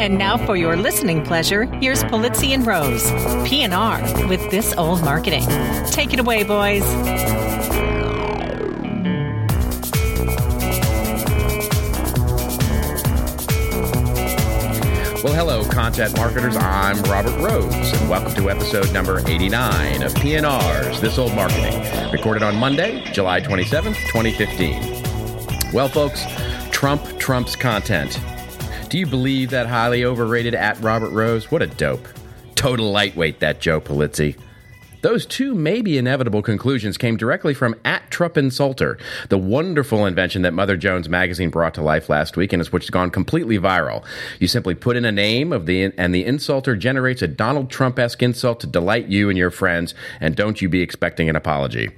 And now for your listening pleasure, here's Polizzi and Rose, PNR with This Old Marketing. Take it away, boys. Well, hello, content marketers. I'm Robert Rose, and welcome to episode number 89 of PNR's This Old Marketing, recorded on Monday, July 27th, 2015. Well, folks, Trump trumps content. Do you believe that highly overrated at Robert Rose? What a dope. Total lightweight, that Joe Polizzi. Those two maybe inevitable conclusions came directly from at Trump Insulter, the wonderful invention that Mother Jones magazine brought to life last week and which has gone completely viral. You simply put in a name of the and the insulter generates a Donald Trump-esque insult to delight you and your friends, and don't you be expecting an apology.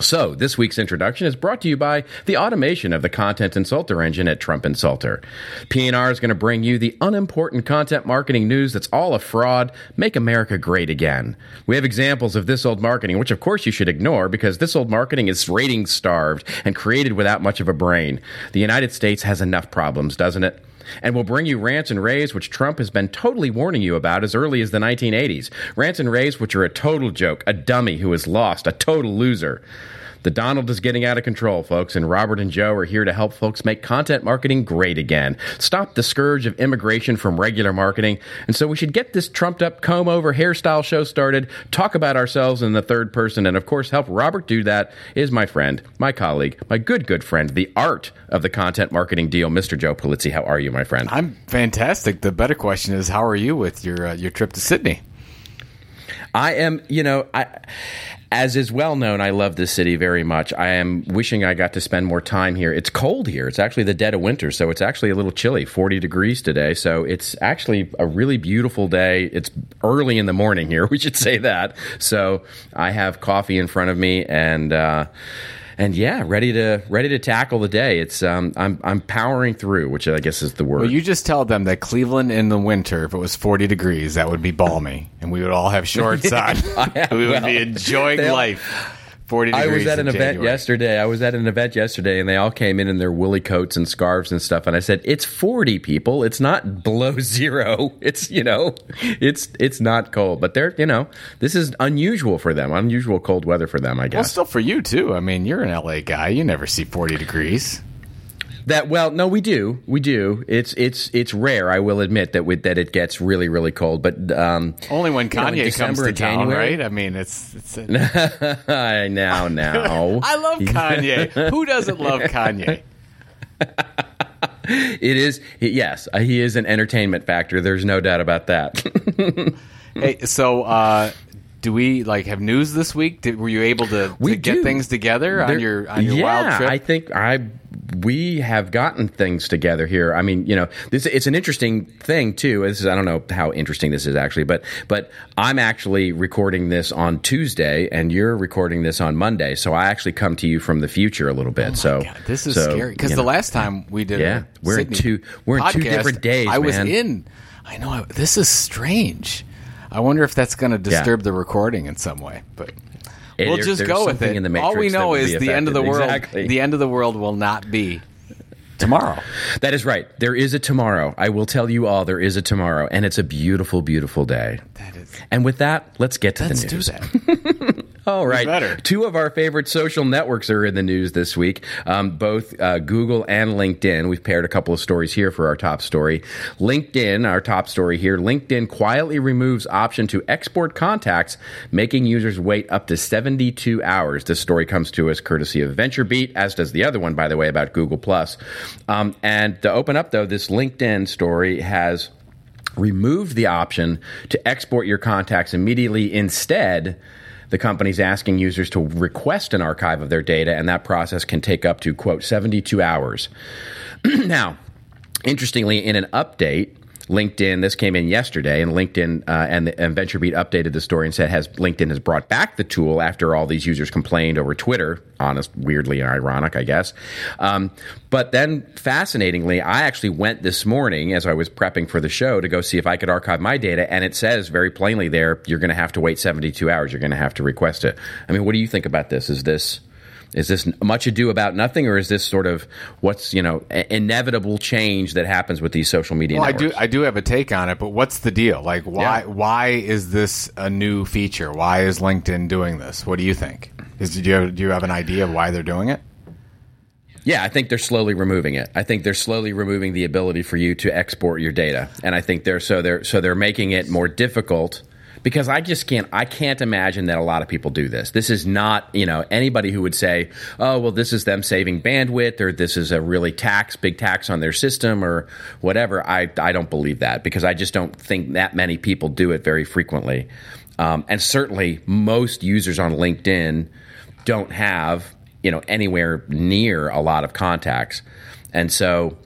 So, this week's introduction is brought to you by the automation of the content insulter engine at Trump Insulter. PNR is going to bring you the unimportant content marketing news that's all a fraud. Make America great again. We have examples of this old marketing, which of course you should ignore because this old marketing is rating starved and created without much of a brain. The United States has enough problems, doesn't it? And will bring you rants and raves, which Trump has been totally warning you about as early as the 1980s. Rants and raves, which are a total joke, a dummy who is lost, a total loser. The Donald is getting out of control, folks, and Robert and Joe are here to help folks make content marketing great again. Stop the scourge of immigration from regular marketing. And so we should get this trumped up comb over hairstyle show started, talk about ourselves in the third person, and of course, help Robert do that is my friend, my colleague, my good, good friend, the art of the content marketing deal, Mr. Joe Polizzi. How are you, my friend? I'm fantastic. The better question is, how are you with your uh, your trip to Sydney? I am, you know, I as is well known, I love this city very much. I am wishing I got to spend more time here. It's cold here. It's actually the dead of winter, so it's actually a little chilly, 40 degrees today. So it's actually a really beautiful day. It's early in the morning here, we should say that. So I have coffee in front of me and, uh, and yeah, ready to ready to tackle the day. It's um, I'm I'm powering through, which I guess is the word. Well, you just tell them that Cleveland in the winter, if it was 40 degrees, that would be balmy, and we would all have shorts on. we would be enjoying life. 40 I was at an event January. yesterday. I was at an event yesterday, and they all came in in their woolly coats and scarves and stuff. And I said, "It's forty people. It's not below zero. It's you know, it's it's not cold. But they're you know, this is unusual for them. Unusual cold weather for them. I guess. Well, still for you too. I mean, you're an LA guy. You never see 40 degrees. That. Well, no, we do, we do. It's it's it's rare. I will admit that with that it gets really really cold. But um, Only when you know, Kanye comes to town, January- right? I mean, it's it's. A, I now now I love Kanye. Who doesn't love Kanye? it is yes, he is an entertainment factor. There's no doubt about that. Hey, so uh, do we like have news this week? Did, were you able to, We to get do. things together on your on your yeah, wild trip? I think I we have gotten things together here. I mean, you know, this it's an interesting thing too. This is I don't know how interesting this is actually, but but I'm actually recording this on Tuesday and you're recording this on Monday. So I actually come to you from the future a little bit. Oh so Oh God, this is so, scary because the know. last time we did, Yeah, a we're in Sydney two- we're in two podcast, different days, I was man. in. I know I, this is strange. I wonder if that's going to disturb the recording in some way, but. We'll there- just go with it. in the All we know is the end of the world. Exactly. The end of the world will not be tomorrow. That is right. There is a tomorrow. I will tell you all there is a tomorrow and it's a beautiful beautiful day. That is. And with that, let's get to Let's the do news. that. All right. better? Two of our favorite social networks are in the news this week, um, both uh, Google and LinkedIn. We've paired a couple of stories here for our top story. LinkedIn, our top story here, LinkedIn quietly removes option to export contacts, making users wait up to 72 hours. This story comes to us courtesy of VentureBeat, as does the other one, by the way, about Google Plus. Um, and to open up, though, this LinkedIn story has removed the option to export your contacts immediately. Instead, the company's asking users to request an archive of their data, and that process can take up to, quote, 72 hours. now, interestingly, in an update, LinkedIn, this came in yesterday, and LinkedIn uh, and, and VentureBeat updated the story and said has LinkedIn has brought back the tool after all these users complained over Twitter. Honest, weirdly ironic, I guess. Um, but then, fascinatingly, I actually went this morning as I was prepping for the show to go see if I could archive my data, and it says very plainly there you're going to have to wait 72 hours. You're going to have to request it. I mean, what do you think about this? Is this is this much ado about nothing, or is this sort of what's you know inevitable change that happens with these social media? Well, networks? I do I do have a take on it, but what's the deal? Like, why yeah. why is this a new feature? Why is LinkedIn doing this? What do you think? Is do you have, do you have an idea of why they're doing it? Yeah, I think they're slowly removing it. I think they're slowly removing the ability for you to export your data, and I think they're so they're so they're making it more difficult because I just can't I can't imagine that a lot of people do this. This is not, you know, anybody who would say, "Oh, well this is them saving bandwidth or this is a really tax big tax on their system or whatever." I I don't believe that because I just don't think that many people do it very frequently. Um, and certainly most users on LinkedIn don't have, you know, anywhere near a lot of contacts. And so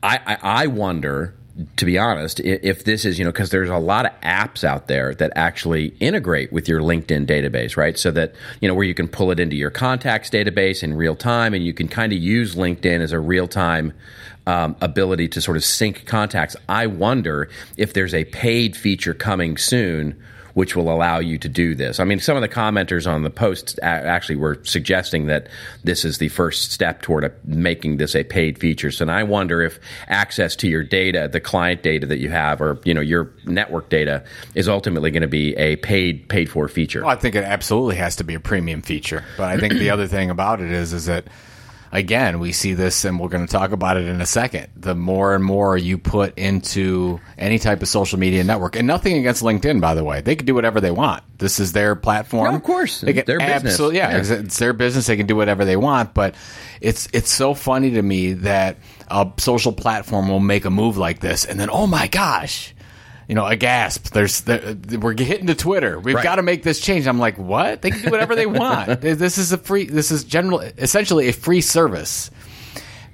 I, I, I wonder to be honest, if this is, you know, because there's a lot of apps out there that actually integrate with your LinkedIn database, right? So that, you know, where you can pull it into your contacts database in real time and you can kind of use LinkedIn as a real time um, ability to sort of sync contacts. I wonder if there's a paid feature coming soon which will allow you to do this. I mean, some of the commenters on the post actually were suggesting that this is the first step toward a, making this a paid feature. So and I wonder if access to your data, the client data that you have, or you know your network data, is ultimately going to be a paid paid for feature. Well, I think it absolutely has to be a premium feature. But I think the other thing about it is is that again, we see this, and we're going to talk about it in a second. The more and more you put into any type of social media network, and nothing against LinkedIn, by the way, they can do whatever they want. This is their platform. No, of course, they can their business. Yeah, yeah, it's their business. They can do whatever they want. But it's it's so funny to me that a social platform will make a move like this, and then oh my gosh you know, a gasp. There's there, we're hitting to Twitter. We've right. got to make this change. I'm like, what? They can do whatever they want. this is a free. This is general, essentially a free service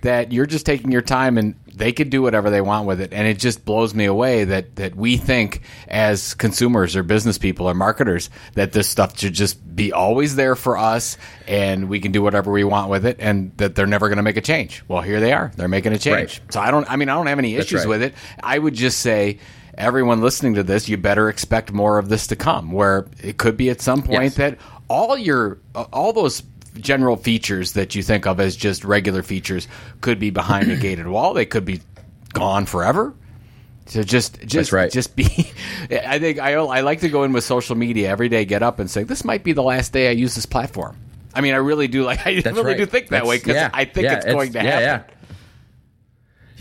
that you're just taking your time and they could do whatever they want with it. And it just blows me away that that we think as consumers or business people or marketers that this stuff should just be always there for us and we can do whatever we want with it and that they're never going to make a change. Well, here they are. They're making a change. Right. So I don't. I mean, I don't have any issues right. with it. I would just say everyone listening to this, you better expect more of this to come. Where it could be at some point yes. that all your all those general features that you think of as just regular features could be behind a gated wall. They could be gone forever. So just just right. just be. I think I I like to go in with social media every day, get up and say this might be the last day I use this platform. I mean, I really do like. I That's really right. do think that That's, way because yeah, I think yeah, it's going it's, to happen. Yeah,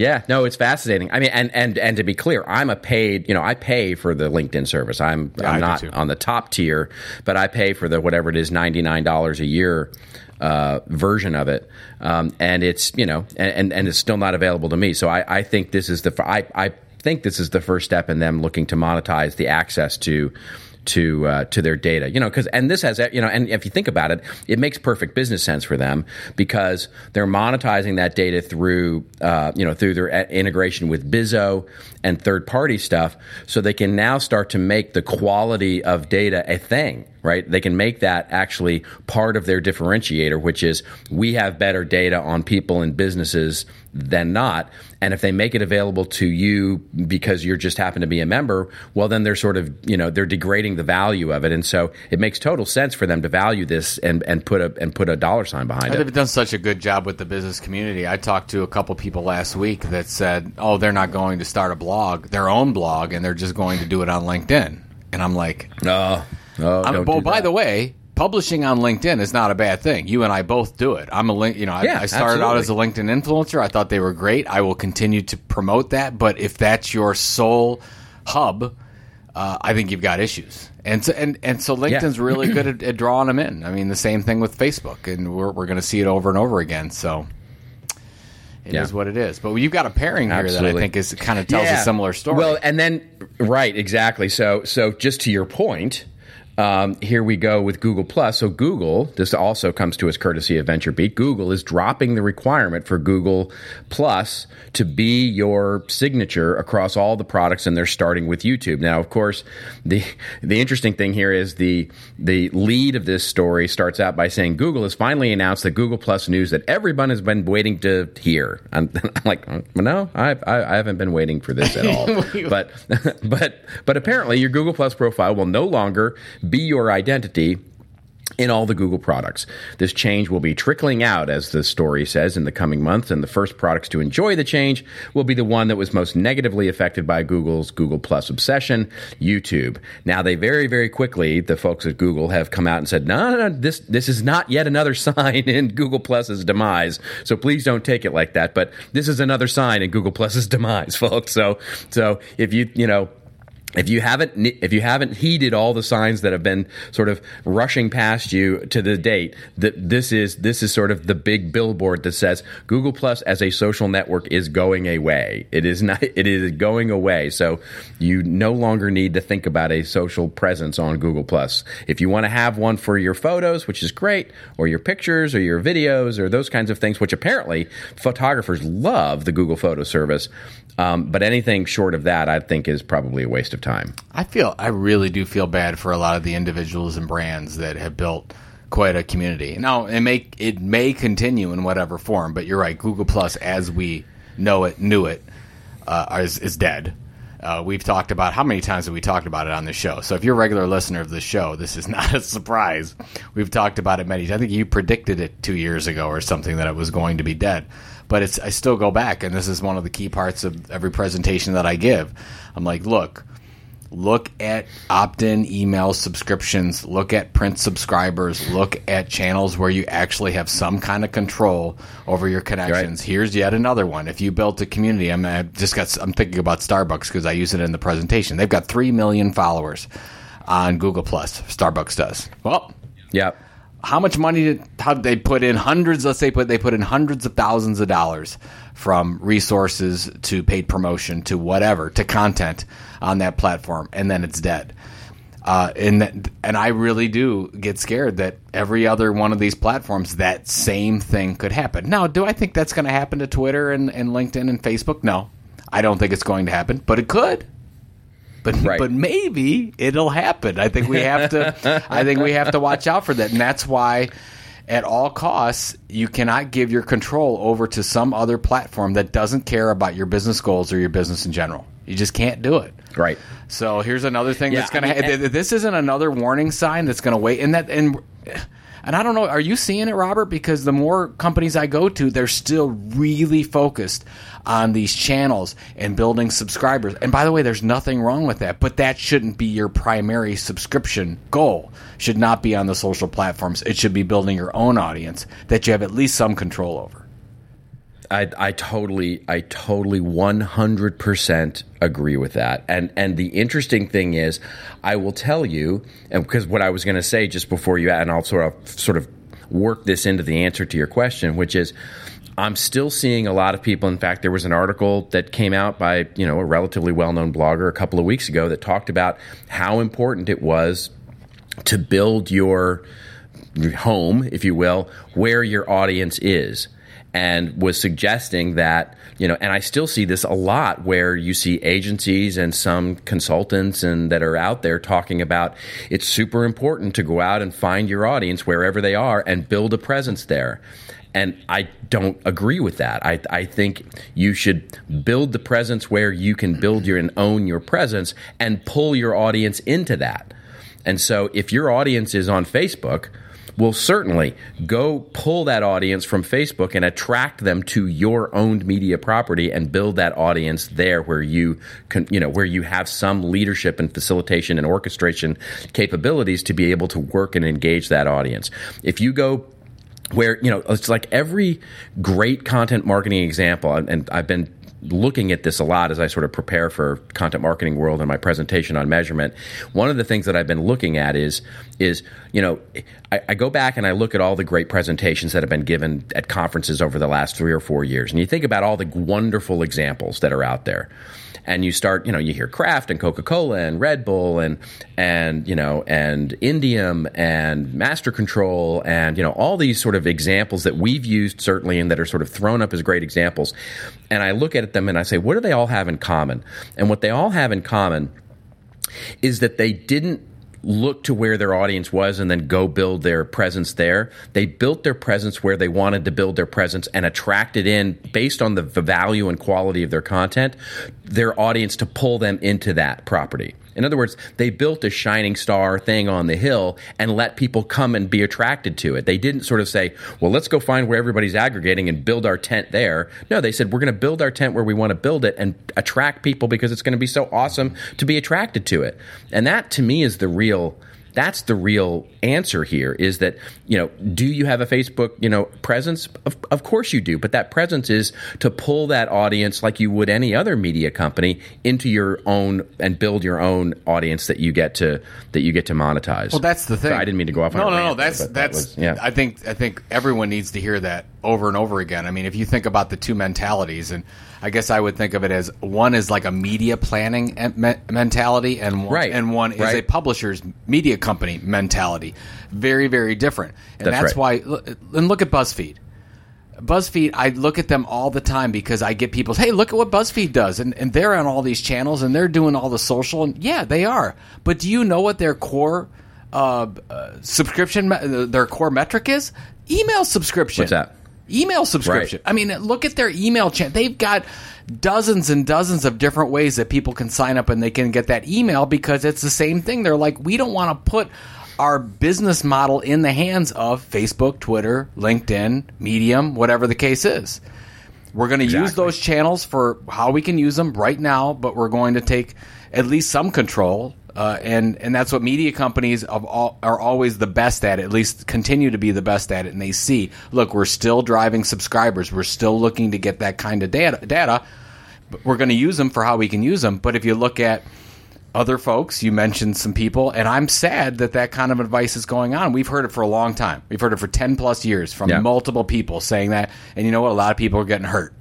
yeah, no, it's fascinating. I mean, and and and to be clear, I'm a paid. You know, I pay for the LinkedIn service. I'm yeah, I'm not on the top tier, but I pay for the whatever it is, ninety nine dollars a year. Uh, version of it, um, and it's you know, and, and it's still not available to me. So I, I think this is the I, I think this is the first step in them looking to monetize the access to to uh, to their data. You know, because and this has you know, and if you think about it, it makes perfect business sense for them because they're monetizing that data through uh, you know through their integration with Bizo and third party stuff, so they can now start to make the quality of data a thing right? They can make that actually part of their differentiator, which is we have better data on people and businesses than not. And if they make it available to you because you're just happen to be a member, well, then they're sort of, you know, they're degrading the value of it. And so it makes total sense for them to value this and, and put a, and put a dollar sign behind it. They've done such a good job with the business community. I talked to a couple people last week that said, oh, they're not going to start a blog, their own blog, and they're just going to do it on LinkedIn. And I'm like, no. Oh, um, well, by the way, publishing on LinkedIn is not a bad thing. You and I both do it. I'm a link. You know, I, yeah, I started absolutely. out as a LinkedIn influencer. I thought they were great. I will continue to promote that. But if that's your sole hub, uh, I think you've got issues. And so, and and so LinkedIn's yeah. really good at, at, drawing them in. I mean, the same thing with Facebook, and we're we're going to see it over and over again. So. It yeah. is what it is, but you've got a pairing here Absolutely. that I think is kind of tells yeah. a similar story. Well, and then right, exactly. So, so just to your point, um, here we go with Google Plus. So Google, this also comes to us courtesy of VentureBeat. Google is dropping the requirement for Google Plus to be your signature across all the products, and they're starting with YouTube. Now, of course, the the interesting thing here is the the lead of this story starts out by saying Google has finally announced the Google Plus news that everyone has been waiting to hear. I'm, I'm like, no, I, I haven't been waiting for this at all. but but but apparently, your Google Plus profile will no longer be your identity in all the Google products. This change will be trickling out, as the story says, in the coming months, and the first products to enjoy the change will be the one that was most negatively affected by Google's Google Plus obsession, YouTube. Now, they very, very quickly, the folks at Google have come out and said, no, no, no, this, this is not yet another sign in Google Plus's demise, so please don't take it like that, but this is another sign in Google Plus's demise, folks. So, so if you, you know, if you haven't if you haven't heeded all the signs that have been sort of rushing past you to the date that this is this is sort of the big billboard that says Google Plus as a social network is going away. It is not it is going away. So you no longer need to think about a social presence on Google Plus. If you want to have one for your photos which is great or your pictures or your videos or those kinds of things which apparently photographers love the Google Photo service um, but anything short of that, I think, is probably a waste of time. I feel, I really do feel bad for a lot of the individuals and brands that have built quite a community. Now, it may it may continue in whatever form, but you're right. Google Plus, as we know it, knew it, uh, is, is dead. Uh, we've talked about how many times have we talked about it on the show. So if you're a regular listener of the show, this is not a surprise. We've talked about it many. Times. I think you predicted it two years ago or something that it was going to be dead but it's I still go back, and this is one of the key parts of every presentation that I give. I'm like, look, look at opt-in email subscriptions, look at print subscribers, look at channels where you actually have some kind of control over your connections. Right. Here's yet another one. If you built a community, I'm I just got I'm thinking about Starbucks because I use it in the presentation. They've got three million followers on Google Plus. Starbucks does. Well, yeah how much money did how did they put in hundreds let's say put they put in hundreds of thousands of dollars from resources to paid promotion to whatever to content on that platform and then it's dead uh, and and I really do get scared that every other one of these platforms that same thing could happen. Now, do I think that's going to happen to Twitter and, and LinkedIn and Facebook? No, I don't think it's going to happen, but it could but right. but maybe it'll happen. I think we have to. I think we have to watch out for that, and that's why. At all costs, you cannot give your control over to some other platform that doesn't care about your business goals or your business in general. You just can't do it. Right. So here's another thing yeah, that's going to. This isn't another warning sign that's going to wait. And that and and I don't know, are you seeing it, Robert? Because the more companies I go to, they're still really focused on these channels and building subscribers. And by the way, there's nothing wrong with that, but that shouldn't be your primary subscription goal. Should not be on the social platforms. It should be building your own audience that you have at least some control over. I, I totally, I totally 100% agree with that. And, and the interesting thing is, I will tell you, and because what I was going to say just before you, and I'll sort of, sort of work this into the answer to your question, which is, I'm still seeing a lot of people. In fact, there was an article that came out by you know a relatively well-known blogger a couple of weeks ago that talked about how important it was to build your home, if you will, where your audience is and was suggesting that you know and i still see this a lot where you see agencies and some consultants and that are out there talking about it's super important to go out and find your audience wherever they are and build a presence there and I don't agree with that. I, I think you should build the presence where you can build your and own your presence and pull your audience into that. And so if your audience is on Facebook, will certainly go pull that audience from Facebook and attract them to your owned media property and build that audience there where you can, you know, where you have some leadership and facilitation and orchestration capabilities to be able to work and engage that audience. If you go where you know it's like every great content marketing example and I've been looking at this a lot as I sort of prepare for content marketing world and my presentation on measurement. One of the things that I've been looking at is is you know I, I, go back and I look at all the great presentations that have been given at conferences over the last three or four years, and you think about all the wonderful examples that are out there and you start, you know, you hear Kraft and Coca Cola and Red Bull and and you know and Indium and Master Control and you know all these sort of examples that we've used certainly and that are sort of thrown up as great examples. And I look at them and I say, what do they all have in common? And what they all have in common is that they didn't look to where their audience was and then go build their presence there. They built their presence where they wanted to build their presence and attracted in, based on the value and quality of their content, their audience to pull them into that property. In other words, they built a shining star thing on the hill and let people come and be attracted to it. They didn't sort of say, well, let's go find where everybody's aggregating and build our tent there. No, they said, we're going to build our tent where we want to build it and attract people because it's going to be so awesome to be attracted to it. And that to me is the real that's the real answer here is that you know do you have a facebook you know presence? Of, of course you do but that presence is to pull that audience like you would any other media company into your own and build your own audience that you get to that you get to monetize. Well that's the thing. So i didn't mean to go off no on no rant, no that's that that's was, yeah. I think i think everyone needs to hear that over and over again i mean if you think about the two mentalities and I guess I would think of it as one is like a media planning me- mentality, and one, right. and one is right. a publisher's media company mentality. Very, very different. And that's, that's right. why. And look at BuzzFeed. BuzzFeed, I look at them all the time because I get people, hey, look at what BuzzFeed does. And, and they're on all these channels and they're doing all the social. And yeah, they are. But do you know what their core uh, uh, subscription, their core metric is? Email subscription. What's that? Email subscription. Right. I mean, look at their email channel. They've got dozens and dozens of different ways that people can sign up and they can get that email because it's the same thing. They're like, we don't want to put our business model in the hands of Facebook, Twitter, LinkedIn, Medium, whatever the case is. We're going to exactly. use those channels for how we can use them right now, but we're going to take at least some control uh, and and that's what media companies all, are always the best at. At least continue to be the best at it. And they see, look, we're still driving subscribers. We're still looking to get that kind of data. Data. But we're going to use them for how we can use them. But if you look at other folks, you mentioned some people, and I'm sad that that kind of advice is going on. We've heard it for a long time. We've heard it for ten plus years from yeah. multiple people saying that. And you know what? A lot of people are getting hurt.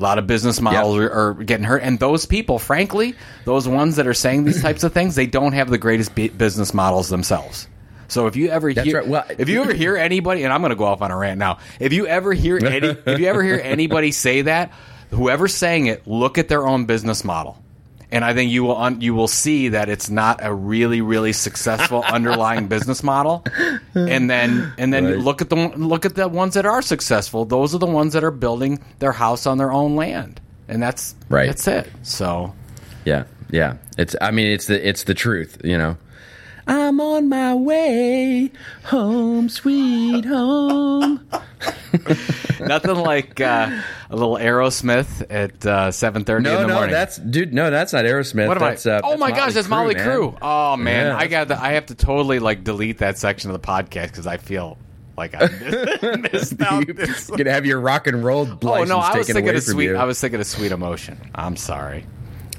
A lot of business models yep. are, are, getting hurt, and those people, frankly, those ones that are saying these types of things, they don't have the greatest business models themselves. So if you ever That's hear, right. well, if you ever hear anybody, and I'm going to go off on a rant now. If you ever hear any, if you ever hear anybody say that, whoever's saying it, look at their own business model and I think you will un- you will see that it's not a really really successful underlying business model. And then and then right. look at the look at the ones that are successful. Those are the ones that are building their house on their own land, and that's right. That's it. So yeah, yeah. It's I mean it's the it's the truth. You know. I'm on my way home, sweet home. Nothing like uh, a little Aerosmith at uh, seven thirty no, in the no, morning. that's dude. No, that's not Aerosmith. What am that's, I? Uh, oh my that's gosh, that's Mötley Crüe. Oh man, Yeah, I got. The, I have to totally like delete that section of the podcast because I feel like I missed, missed out. you this. gonna have your rock and roll Oh no, I was taken thinking of from sweet. you. I was thinking of sweet emotion. I'm sorry.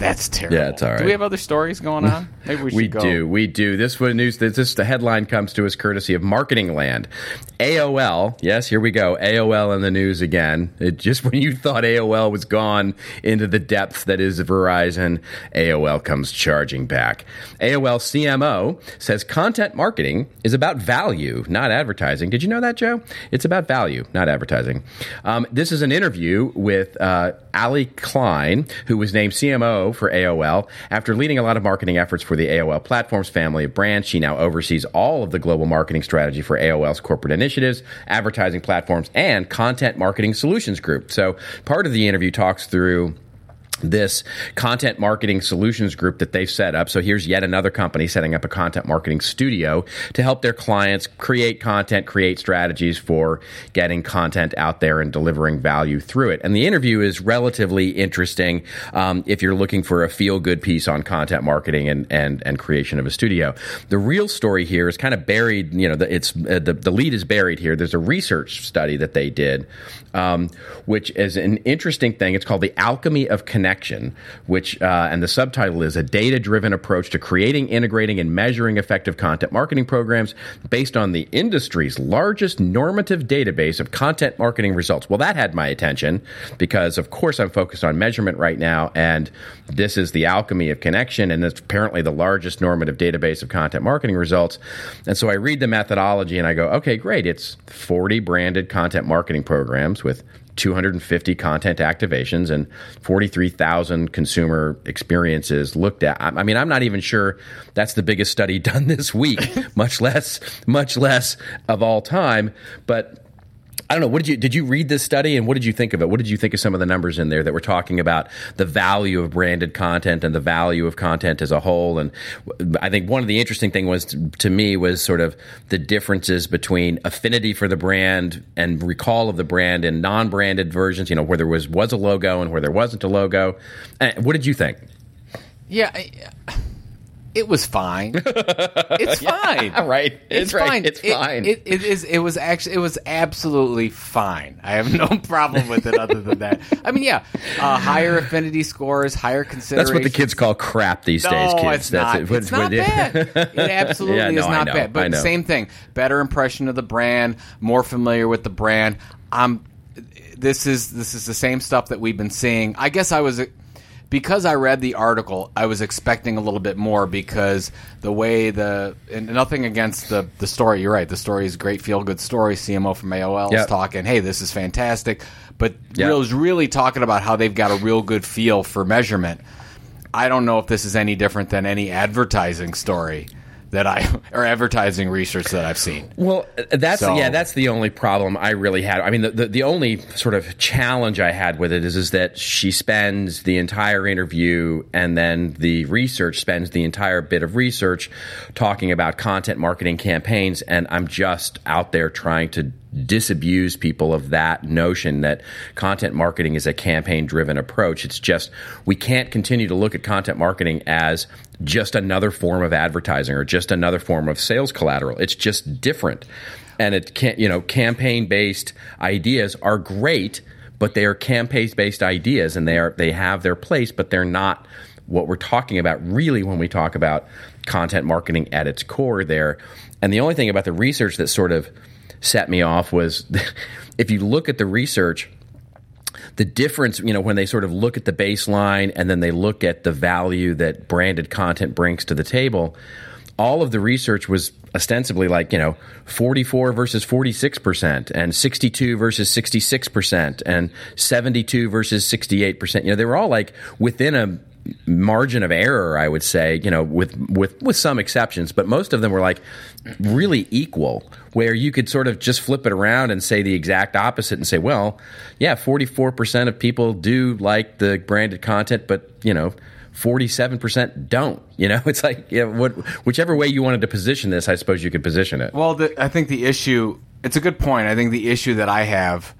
That's terrible. Yeah, it's all right. Do we have other stories going on? Maybe we should We go. do, we do. This one news. This, this the headline comes to us courtesy of Marketing Land. AOL, yes, here we go. AOL in the news again. It, just when you thought AOL was gone into the depths that is Verizon, AOL comes charging back. AOL CMO says content marketing is about value, not advertising. Did you know that, Joe? It's about value, not advertising. Um, this is an interview with uh, Allie Kline, who was named CMO for AOL. After leading a lot of marketing efforts for the AOL Platforms family of brands, she now oversees all of the global marketing strategy for AOL's corporate initiatives, advertising platforms, and content marketing solutions group. So part of the interview talks through this content marketing solutions group that they've set up. So here's yet another company setting up a content marketing studio to help their clients create content, create strategies for getting content out there and delivering value through it. And the interview is relatively interesting um, if you're looking for a feel good piece on content marketing and, and, and creation of a studio. The real story here is kind of buried, you know, the, it's, uh, the, the lead is buried here. There's a research study that they did, um, which is an interesting thing. It's called the alchemy of connection connection, which uh, and the subtitle is a data-driven approach to creating, integrating, and measuring effective content marketing programs based on the industry's largest normative database of content marketing results. Well, that had my attention because, of course, I'm focused on measurement right now, and this is the alchemy of connection, and it's apparently the largest normative database of content marketing results. And so I read the methodology and I go, okay, great. It's 40 branded content marketing programs with 250 content activations and 43,000 consumer experiences looked at. I mean, I'm not even sure that's the biggest study done this week, much less, much less of all time. But I don't know. What did you did you read this study and what did you think of it? What did you think of some of the numbers in there that were talking about the value of branded content and the value of content as a whole? And I think one of the interesting thing was to, me was sort of the differences between affinity for the brand and recall of the brand in non-branded versions. You know, where there was was a logo and where there wasn't a logo. And what did you think? Yeah. I, it was fine. It's fine. right. It's, right. fine. It's It- fine. It, it is. It was actually. It was absolutely fine. I have no problem with it other than that. I mean, yeah, uh, higher affinity scores, higher consideration. That's what the kids call crap these days, No, kids. it's That's not. it. It's not bad. It absolutely Yeah, no, is not bad. But same thing. Better impression of the brand, more familiar with the brand. I'm. This is this is the same stuff that we've been seeing. I guess I was because I read the article. I was expecting a little bit more because the way the and nothing against the the story. You're right. The story is a great, feel good story. CMO from AOL Yep. is talking. Hey, this is fantastic. But Yep. Real is really talking about how they've got a real good feel for measurement. I don't know if this is any different than any advertising story that I or advertising research that I've seen. Well, that's So- yeah, that's the only problem I really had. I mean, the, the the only sort of challenge I had with it is is that she spends the entire interview and then the research spends the entire bit of research talking about content marketing campaigns, and I'm just out there trying to disabuse people of that notion that content marketing is a campaign driven approach. It's just we can't continue to look at content marketing as just another form of advertising or just another form of sales collateral. It's just different. And it can't, you know, campaign based ideas are great, but they are campaign based ideas and they are they have their place, but they're not what we're talking about really when we talk about content marketing at its core there. And the only thing about the research that sort of set me off was if you look at the research, the difference, you know, when they sort of look at the baseline and then they look at the value that branded content brings to the table, all of the research was ostensibly like, you know, 44 versus 46% and 62 versus 66% and 72 versus 68%. You know, they were all like within a margin of error, I would say, you know, with with with some exceptions, but most of them were like really equal, where you could sort of just flip it around and say the exact opposite and say, well, yeah, forty four percent of people do like the branded content, but you know. 47% don't you know it's like what, whichever way you wanted to position this i suppose you could position it Well, the, I think the issue. It's a good point. I think the issue that I have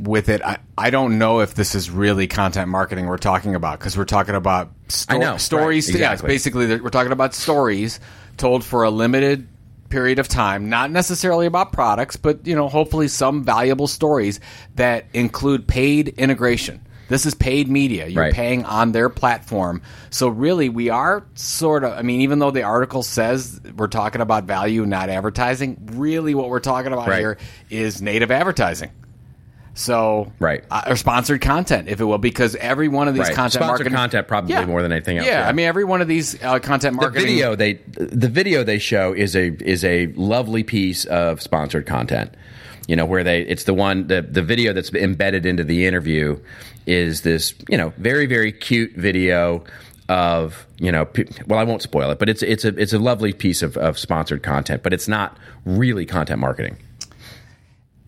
with it, I, I don't know if this is really content marketing we're talking about because we're talking about sto- I know, stories. right, Yeah, basically we're talking about stories told for a limited period of time, not necessarily about products, but you know, hopefully some valuable stories that include paid integration. This is paid media. You're Right. paying on their platform. So really we are sort of I mean even though the article says we're talking about value not advertising, really what we're talking about Right. here is native advertising. So Right. uh, or sponsored content, if it will, because every one of these Right. content Sponsored marketing content probably more than anything else, Yeah, yeah. I mean every one of these uh, content the marketing video they the video they show is a is a lovely piece of sponsored content you know where they it's the one the the video that's embedded into the interview is this you know very very cute video of you know pe- well I won't spoil it but it's it's a it's a lovely piece of, of sponsored content but it's not really content marketing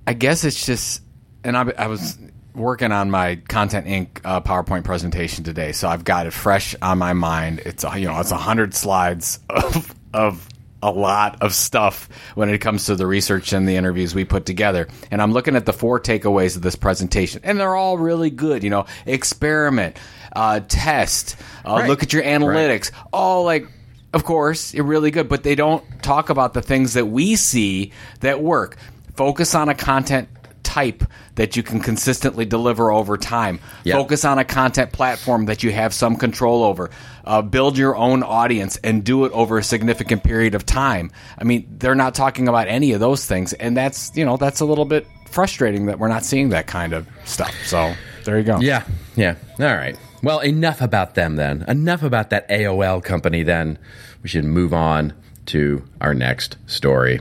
I guess it's just, and I, I was working on my Content Inc. Uh, PowerPoint presentation today, so I've got it fresh on my mind. It's a, you know it's a hundred slides of of a lot of stuff when it comes to the research and the interviews we put together. And I'm looking at the four takeaways of this presentation, and they're all really good. You know, experiment, uh, test, uh, Right. look at your analytics, all like of course, you're really good, but they don't talk about the things that we see that work. Focus on a content type that you can consistently deliver over time. Yep. Focus on a content platform that you have some control over. Uh, build your own audience and do it over a significant period of time. I mean, they're not talking about any of those things, and that's you know that's a little bit frustrating that we're not seeing that kind of stuff. So there you go. Yeah, yeah. All right. Well, enough about them then. Enough about that AOL company then. We should move on to our next story.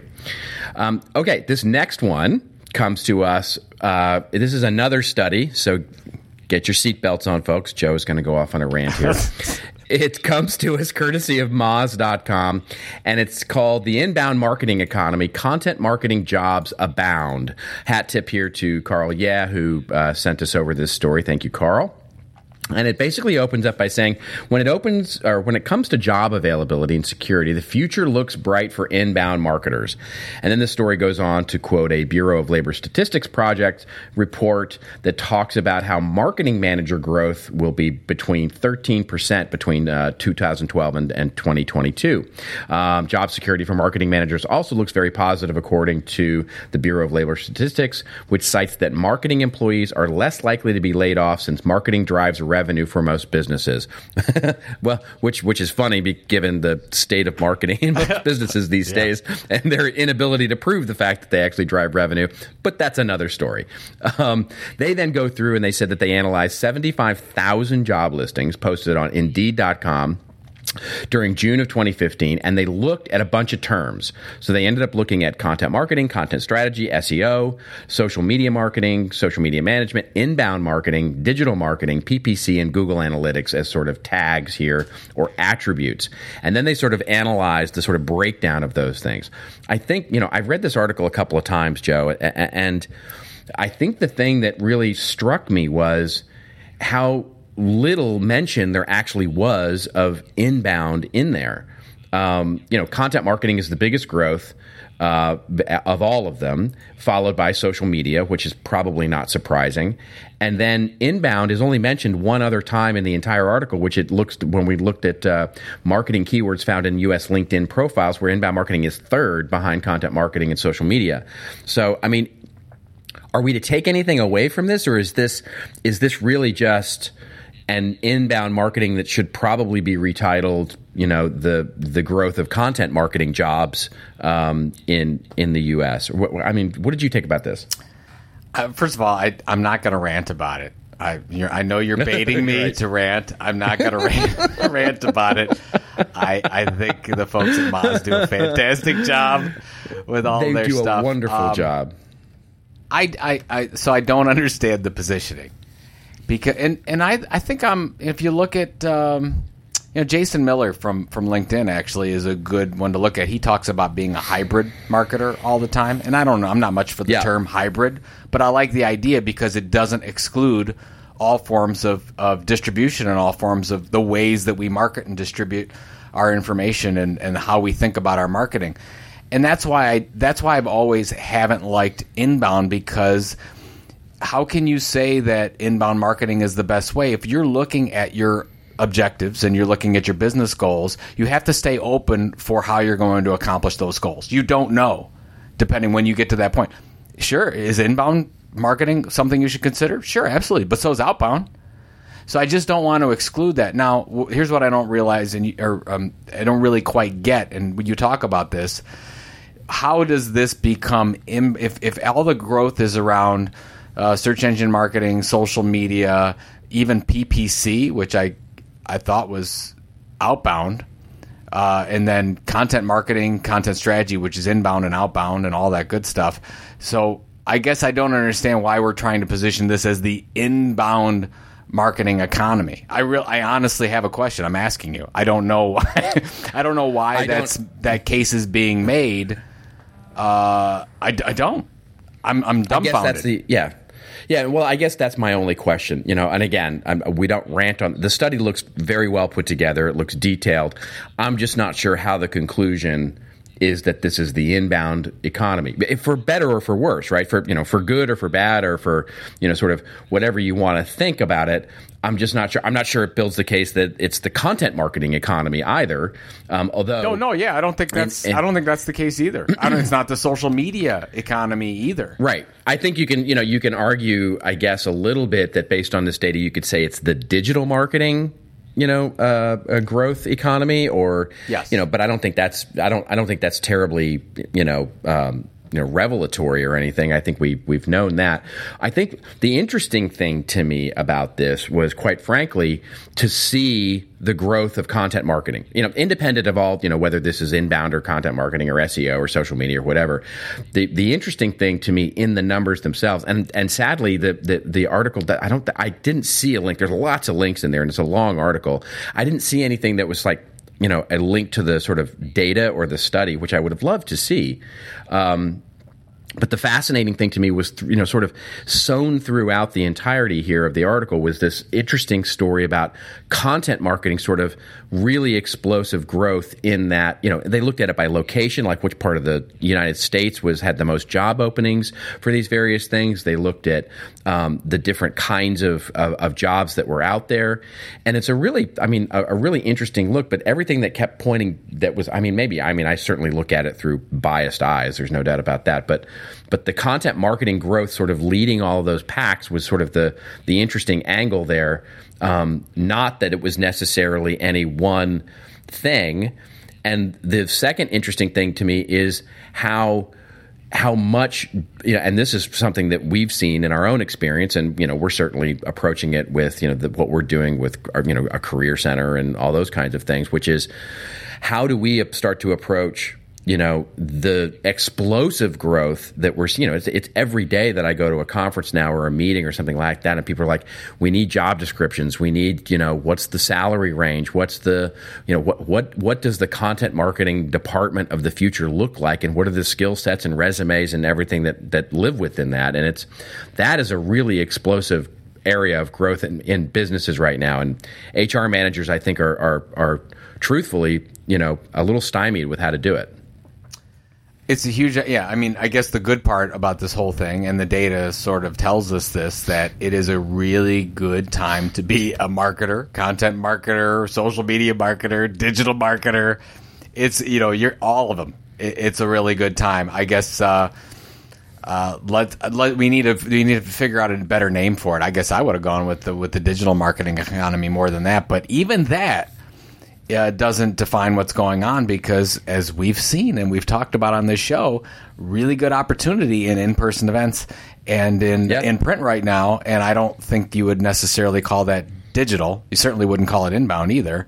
Um, okay, this next one comes to us. Uh, this is another study, so get your seatbelts on, folks. Joe is going to go off on a rant here. It comes to us courtesy of Moz.com, and it's called The Inbound Marketing Economy Content Marketing Jobs Abound. Hat tip here to Carl Yeah, who uh, sent us over this story. Thank you, Carl. And it basically opens up by saying when it opens or when it comes to job availability and security, the future looks bright for inbound marketers. And then the story goes on to quote a Bureau of Labor Statistics project report that talks about how marketing manager growth will be between 13% between uh, 2012 and, and 2022. Um, job security for marketing managers also looks very positive according to the Bureau of Labor Statistics, which cites that marketing employees are less likely to be laid off since marketing drives revenue for most businesses. well, which which is funny given the state of marketing in most businesses these yeah. days and their inability to prove the fact that they actually drive revenue. But that's another story. Um, they then go through and they said that they analyzed 75,000 job listings posted on Indeed.com during June of 2015, and they looked at a bunch of terms. So they ended up looking at content marketing, content strategy, SEO, social media marketing, social media management, inbound marketing, digital marketing, PPC, and Google Analytics as sort of tags here or attributes. And then they sort of analyzed the sort of breakdown of those things. I think, you know, I've read this article a couple of times, Joe, and I think the thing that really struck me was how little mention there actually was of inbound in there. Um, you know, content marketing is the biggest growth uh, of all of them, followed by social media, which is probably not surprising. And then inbound is only mentioned one other time in the entire article, which it looks when we looked at uh, marketing keywords found in U.S. LinkedIn profiles, where inbound marketing is third behind content marketing and social media. So, I mean, are we to take anything away from this, or is this is this really just and inbound marketing that should probably be retitled, you know, the the growth of content marketing jobs um, in in the U.S. I mean, what did you take about this? Uh, first of all, I, am not going to rant about it. I I know you're baiting me right. to rant. I'm not going to rant, rant about it. I I think the folks at Moz do a fantastic job with all they their stuff. They do a wonderful um, job. I, I, I so I don't understand the positioning because and and I I think I'm if you look at um, you know Jason Miller from from LinkedIn actually is a good one to look at. He talks about being a hybrid marketer all the time, and I don't know. I'm not much for the yeah. term hybrid, but I like the idea because it doesn't exclude all forms of, of distribution and all forms of the ways that we market and distribute our information and, and how we think about our marketing. And that's why I that's why I've always haven't liked inbound because how can you say that inbound marketing is the best way if you're looking at your objectives and you're looking at your business goals you have to stay open for how you're going to accomplish those goals you don't know depending when you get to that point sure is inbound marketing something you should consider sure absolutely but so is outbound so I just don't want to exclude that. Now, here's what I don't realize, and or um, I don't really quite get. And when you talk about this, how does this become? if if all the growth is around uh, search engine marketing, social media, even PPC, which I I thought was outbound, uh, and then content marketing, content strategy, which is inbound and outbound, and all that good stuff. So I guess I don't understand why we're trying to position this as the inbound marketing economy. I real I honestly have a question. I'm asking you. I don't know. Why, I don't know why I that's that case is being made. Uh, I, I don't. I'm I'm dumbfounded. I guess that's the yeah. Yeah, well, I guess that's my only question. You know, and again, I'm, we don't rant on the study. Looks very well put together. It looks detailed. I'm just not sure how the conclusion is that this is the inbound economy. For better or for worse right? For you know for good or for bad or for you know sort of whatever you want to think about it i'm just not sure i'm not sure it builds the case that it's the content marketing economy either. Um, although no no yeah i don't think that's and, and, i don't think that's the case either. I don't, it's not the social media economy either. Right. I think you can you know you can argue i guess a little bit that based on this data you could say it's the digital marketing you know uh, a growth economy or yes. you know but I don't think that's I don't I don't think that's terribly you know um, you know revelatory or anything. I think we we've known that. I think the interesting thing to me about this was, quite frankly, to see the growth of content marketing. You know, independent of all, you know, whether this is inbound or content marketing or SEO or social media or whatever. The the interesting thing to me in the numbers themselves, and and sadly, the the, the article that I don't I didn't see a link. There's lots of links in there, and it's a long article. I didn't see anything that was like you know a link to the sort of data or the study, which I would have loved to see. Um, but the fascinating thing to me was, you know, sort of sewn throughout the entirety here of the article was this interesting story about content marketing, sort of really explosive growth in that, you know, they looked at it by location, like which part of the United States was had the most job openings for these various things. They looked at um, the different kinds of, of, of, jobs that were out there, and it's a really, I mean, a, a really interesting look. But everything that kept pointing that was, I mean, maybe, I mean, I certainly look at it through biased eyes. There's no doubt about that, but but the content marketing growth, sort of leading all of those packs, was sort of the the interesting angle there. Um, not that it was necessarily any one thing. And the second interesting thing to me is how how much you know, and this is something that we've seen in our own experience, and you know, we're certainly approaching it with you know the, what we're doing with our, you know a career center and all those kinds of things, which is how do we start to approach you know the explosive growth that we're you know it's, it's, every day that I go to a conference now or a meeting or something like that and people are like we need job descriptions. We need you know what's the salary range? What's the you know what what what does the content marketing department of the future look like? And what are the skill sets and resumes and everything that that live within that? And it's that is a really explosive area of growth in, in businesses right now. And HR managers I think are are are truthfully you know a little stymied with how to do it it's a huge, yeah. I mean, I guess the good part about this whole thing, and the data sort of tells us this, that it is a really good time to be a marketer, content marketer, social media marketer, digital marketer. It's you know, you're all of them. It, it's a really good time. I guess. Uh, uh, let, let we need to we need to figure out a better name for it. I guess I would have gone with the with the digital marketing economy more than that. But even that uh, doesn't define what's going on because, as we've seen and we've talked about on this show, really good opportunity in in-person events and in yep. in print right now. And I don't think you would necessarily call that digital. You certainly wouldn't call it inbound either.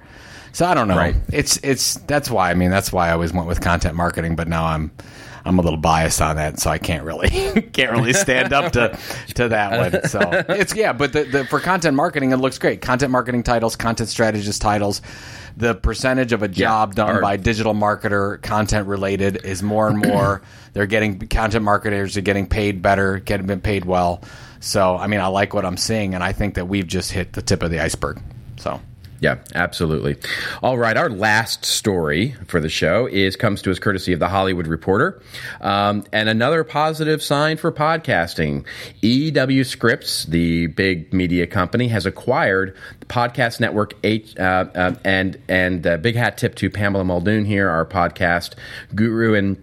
So I don't know. Right. It's it's that's why I mean that's why I always went with content marketing, but now I'm I'm a little biased on that, so I can't really can't really stand up to to that one. So it's yeah, but the, the, for content marketing, it looks great. Content marketing titles, content strategist titles the percentage of a job yeah, done by digital marketer content related is more and more. They're getting content marketers are getting paid better, getting paid well. So I mean, I like what I'm seeing, and I think that we've just hit the tip of the iceberg. So. Yeah, absolutely. All right, our last story for the show is comes to us courtesy of the Hollywood Reporter, um, and another positive sign for podcasting. EW Scripps, the big media company, has acquired the podcast network H, uh, uh, and and uh, big hat tip to Pamela Muldoon here, our podcast guru and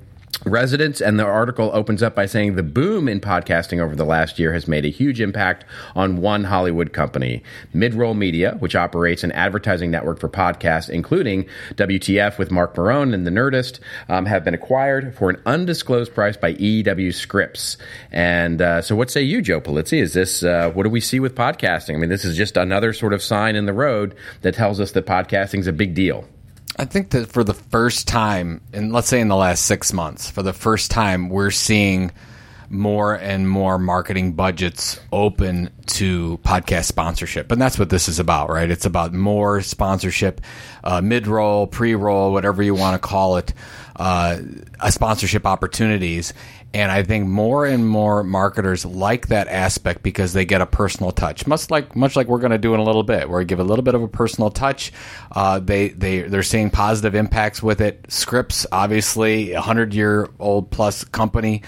residents. And the article opens up by saying the boom in podcasting over the last year has made a huge impact on one Hollywood company, Midroll Media, which operates an advertising network for podcasts, including WTF with Marc Maron and The Nerdist, um, have been acquired for an undisclosed price by EW Scripps. And uh, so, what say you, Joe Pulizzi? Is this uh, what do we see with podcasting? I mean, this is just another sort of sign in the road that tells us that podcasting is a big deal. I think that for the first time, and let's say in the last six months, for the first time, we're seeing more and more marketing budgets open to podcast sponsorship. And that's what this is about, right? It's about more sponsorship, uh, mid roll, pre roll, whatever you want to call it, uh, sponsorship opportunities. And I think more and more marketers like that aspect because they get a personal touch, much like much like we're going to do in a little bit, where we give a little bit of a personal touch. Uh, they they they're seeing positive impacts with it. Scripps, obviously, a hundred year old plus company.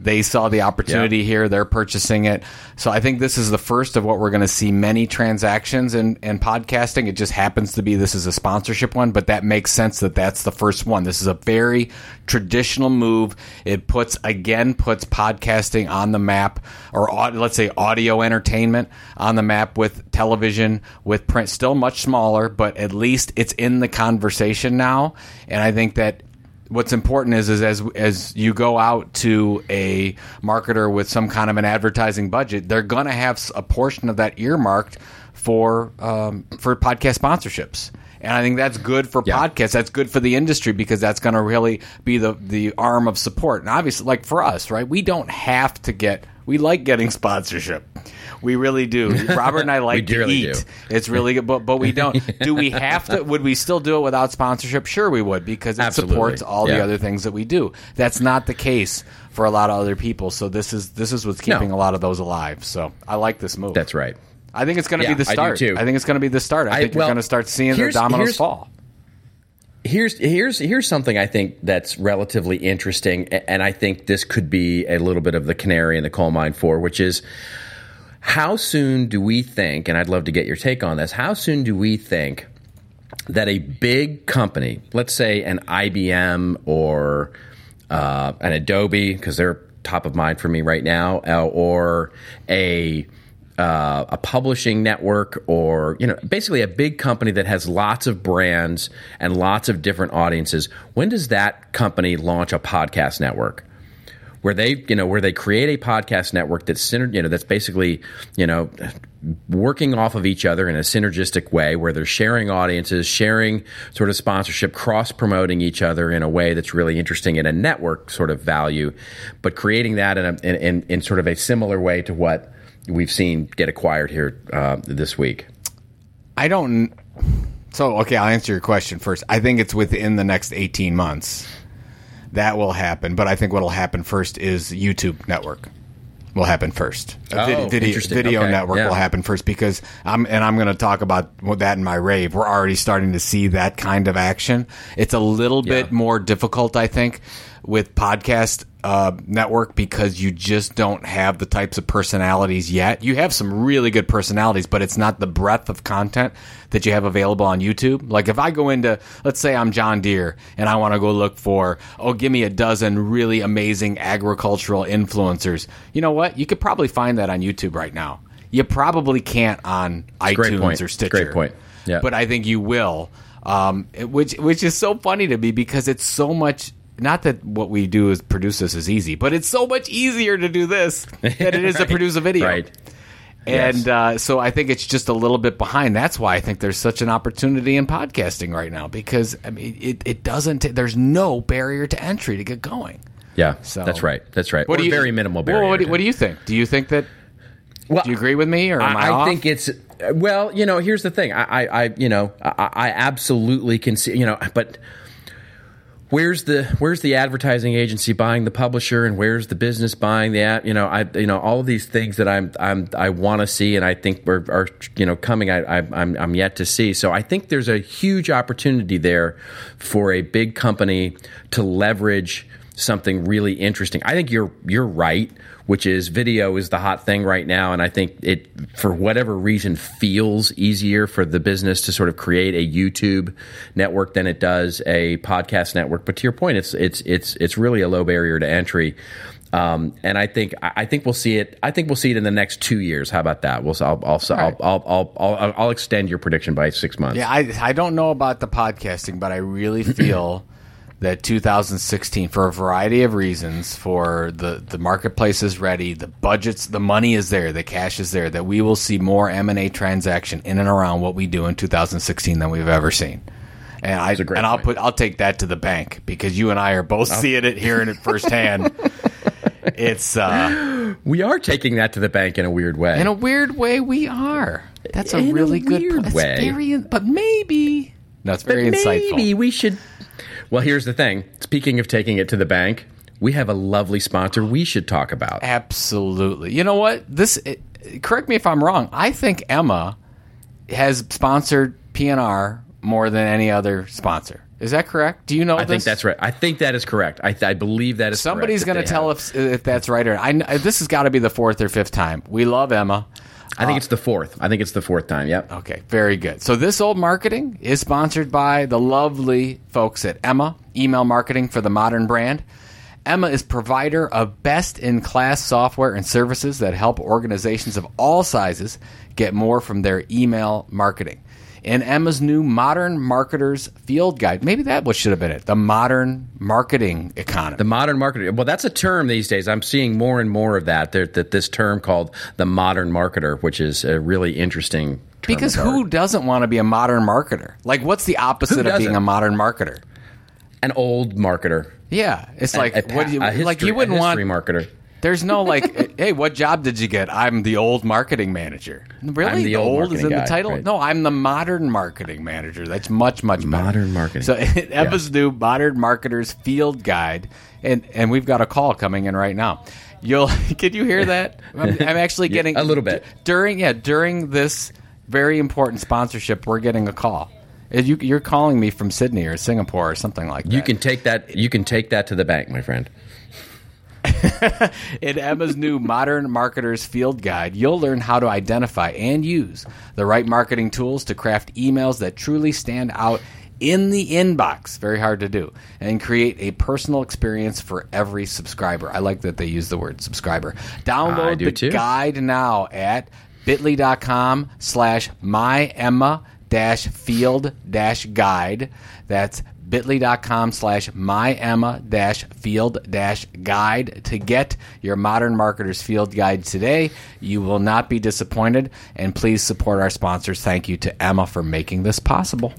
They saw the opportunity here. They're purchasing it. So I think this is the first of what we're going to see many transactions in, in podcasting. It just happens to be this is a sponsorship one, but that makes sense that that's the first one. This is a very traditional move. It puts, again, puts podcasting on the map or let's say audio entertainment on the map with television, with print, still much smaller, but at least it's in the conversation now. And I think that what's important is is as as you go out to a marketer with some kind of an advertising budget, they're going to have a portion of that earmarked for um, for podcast sponsorships. And I think that's good for yeah. podcasts. That's good for the industry because that's going to really be the the arm of support. And obviously, like for us, right? We don't have to get. We like getting sponsorship. We really do. Robert and I like to eat. Do. It's really good, but but we don't. do we have to? Would we still do it without sponsorship? Sure, we would because it Absolutely. supports all yeah. the other things that we do. That's not the case for a lot of other people. So this is this is what's keeping no. a lot of those alive. So I like this move. That's right. I think it's going to yeah, be the start. I, I, think it's going to be the start. I, I think well, you're going to start seeing the dominoes fall. Here's here's here's something I think that's relatively interesting, and I think this could be a little bit of the canary in the coal mine for, which is how soon do we think? And I'd love to get your take on this. How soon do we think that a big company, let's say an IBM or uh, an Adobe, because they're top of mind for me right now, uh, or a uh, a publishing network or you know basically a big company that has lots of brands and lots of different audiences. When does that company launch a podcast network? Where they you know where they create a podcast network that's centered you know that's basically you know working off of each other in a synergistic way where they're sharing audiences sharing sort of sponsorship cross promoting each other in a way that's really interesting in a network sort of value but creating that in, a, in, in, in sort of a similar way to what we've seen get acquired here uh, this week? I don't. So, okay, I'll answer your question first. I think it's within the next 18 months that will happen. But I think what will happen first is YouTube network will happen first. Oh, video, video okay. network yeah. will happen first because I'm and I'm going to talk about that in my rave. We're already starting to see that kind of action. It's a little yeah. bit more difficult, I think, with podcast uh, network because you just don't have the types of personalities yet. You have some really good personalities, but it's not the breadth of content that you have available on YouTube. Like if I go into, let's say I'm John Deere and I want to go look for, oh, give me a dozen really amazing agricultural influencers. You know what? You could probably find that on YouTube right now. You probably can't on iTunes or Stitcher. Great point. Yeah. But I think you will. Um, which which is so funny to me because it's so much not that what we do is produce this is easy, but it's so much easier to do this than it is right. to produce a video. Right. And yes. uh, so I think it's just a little bit behind. That's why I think there's such an opportunity in podcasting right now because I mean it, it doesn't. T- there's no barrier to entry to get going. Yeah, so that's right. That's right. What do you, very minimal barrier. Well, what, do, what do you think? Do you think that? Well, do you agree with me, or am I, I, I think it's well. You know, here's the thing. I, I, I you know, I, I absolutely can see. You know, but where's the where's the advertising agency buying the publisher and where's the business buying the ad, you know I you know all of these things that I'm I'm I want to see and I think are, are you know coming I, I I'm I'm yet to see. So I think there's a huge opportunity there for a big company to leverage something really interesting. I think you're you're right which is video is the hot thing right now. And I think it, for whatever reason, feels easier for the business to sort of create a YouTube network than it does a podcast network. But to your point, it's it's it's it's really a low barrier to entry. Um, and I think I think we'll see it. I think we'll see it in the next two years. How about that? We'll I'll I'll, right. I'll, I'll, I'll, I'll, extend your prediction by six months. Yeah, I I don't know about the podcasting, but I really feel that 2016 for a variety of reasons for the the marketplace is ready the budgets the money is there the cash is there that we will see more M&A transaction in and around what we do in 2016 than we've ever seen. And I and I'll put I'll take that to the bank because you and I are both oh. seeing it hearing it firsthand. It's uh, we are taking that to the bank in a weird way. In a weird way we are. That's a in really a good po- way. very, but maybe that's very but insightful. maybe we should well, here's the thing. Speaking of taking it to the bank, we have a lovely sponsor we should talk about. Absolutely. You know what? This eh, correct me if I'm wrong. I think Emma has sponsored PNR more than any other sponsor. Is that correct? Do you know? I this? think that's right. I think that is correct. I, I believe that is. Somebody's going to tell if if that's right or I. This has got to be the fourth or fifth time. We love Emma. I think uh, it's the fourth. I think it's the fourth time. Yep. Okay, very good. So this old marketing is sponsored by the lovely folks at Emma Email Marketing for the Modern Brand. Emma is provider of best-in-class software and services that help organizations of all sizes get more from their email marketing. In Emma's new Modern Marketers Field Guide, maybe that what should have been it, the modern marketing economy. The modern marketer. Well, that's a term these days. I'm seeing more and more of that. There, that this term called the modern marketer, which is a really interesting. Term because who doesn't want to be a modern marketer? Like, what's the opposite of being a modern marketer? An old marketer. Yeah, it's like a, what do you a history, like? You wouldn't a want. marketer. There's no like, hey, what job did you get? I'm the old marketing manager. Really, I'm the old old is in the title. right. No, I'm the modern marketing manager. That's much, much better. Modern marketing. So Emma's new modern marketers field guide, and and we've got a call coming in right now. You'll can you hear that? I'm, I'm actually Yeah, getting a little bit. during yeah during this very important sponsorship. We're getting a call. Uh, You, you're calling me from Sydney or Singapore or something like that. You can take that. You can take that to the bank, my friend. In Emma's new Modern Marketers Field Guide, you'll learn how to identify and use the right marketing tools to craft emails that truly stand out in the inbox. Very hard to do. And create a personal experience for every subscriber. I like that they use the word subscriber. Download do the too. guide now at bit.ly.com slash my Emma dash field dash guide. That's bit.ly.com slash my Emma dash field dash guide to get your modern marketers field guide today. You will not be disappointed. And please support our sponsors. Thank you to Emma for making this possible.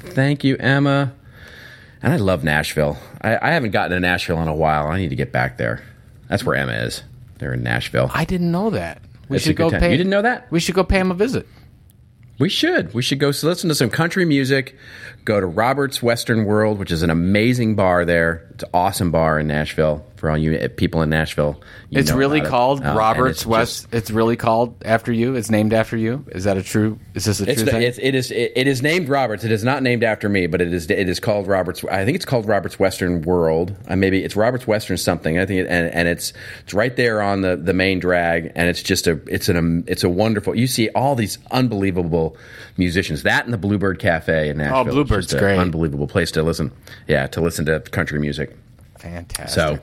Thank you, Emma. And I love Nashville. I, I haven't gotten to Nashville in a while. I need to get back there. That's where Emma is. They're in Nashville. I didn't know that. We That's should go time. pay. You didn't know that? We should go pay him a visit. We should. We should go listen to some country music. Go to Robert's Western World, which is an amazing bar there. It's an awesome bar in Nashville for all you uh, people in Nashville. you It's know really about it. called Uh, Robert's it's West. just- it's really called after you. It's named after you. Is that a true? Is this a true It's thing? it's, it is it, it is named Roberts. It is not named after me, but it is it is called Roberts. I think it's called Roberts Western World. Uh, maybe it's Roberts Western something. I think, it, and and it's it's right there on the, the main drag, and it's just a it's an um, it's a wonderful. You see all these unbelievable musicians. That and the Bluebird Cafe in Nashville. Oh, Bluebird's just a great. Unbelievable place to listen. Yeah, to listen to country music. Fantastic. So,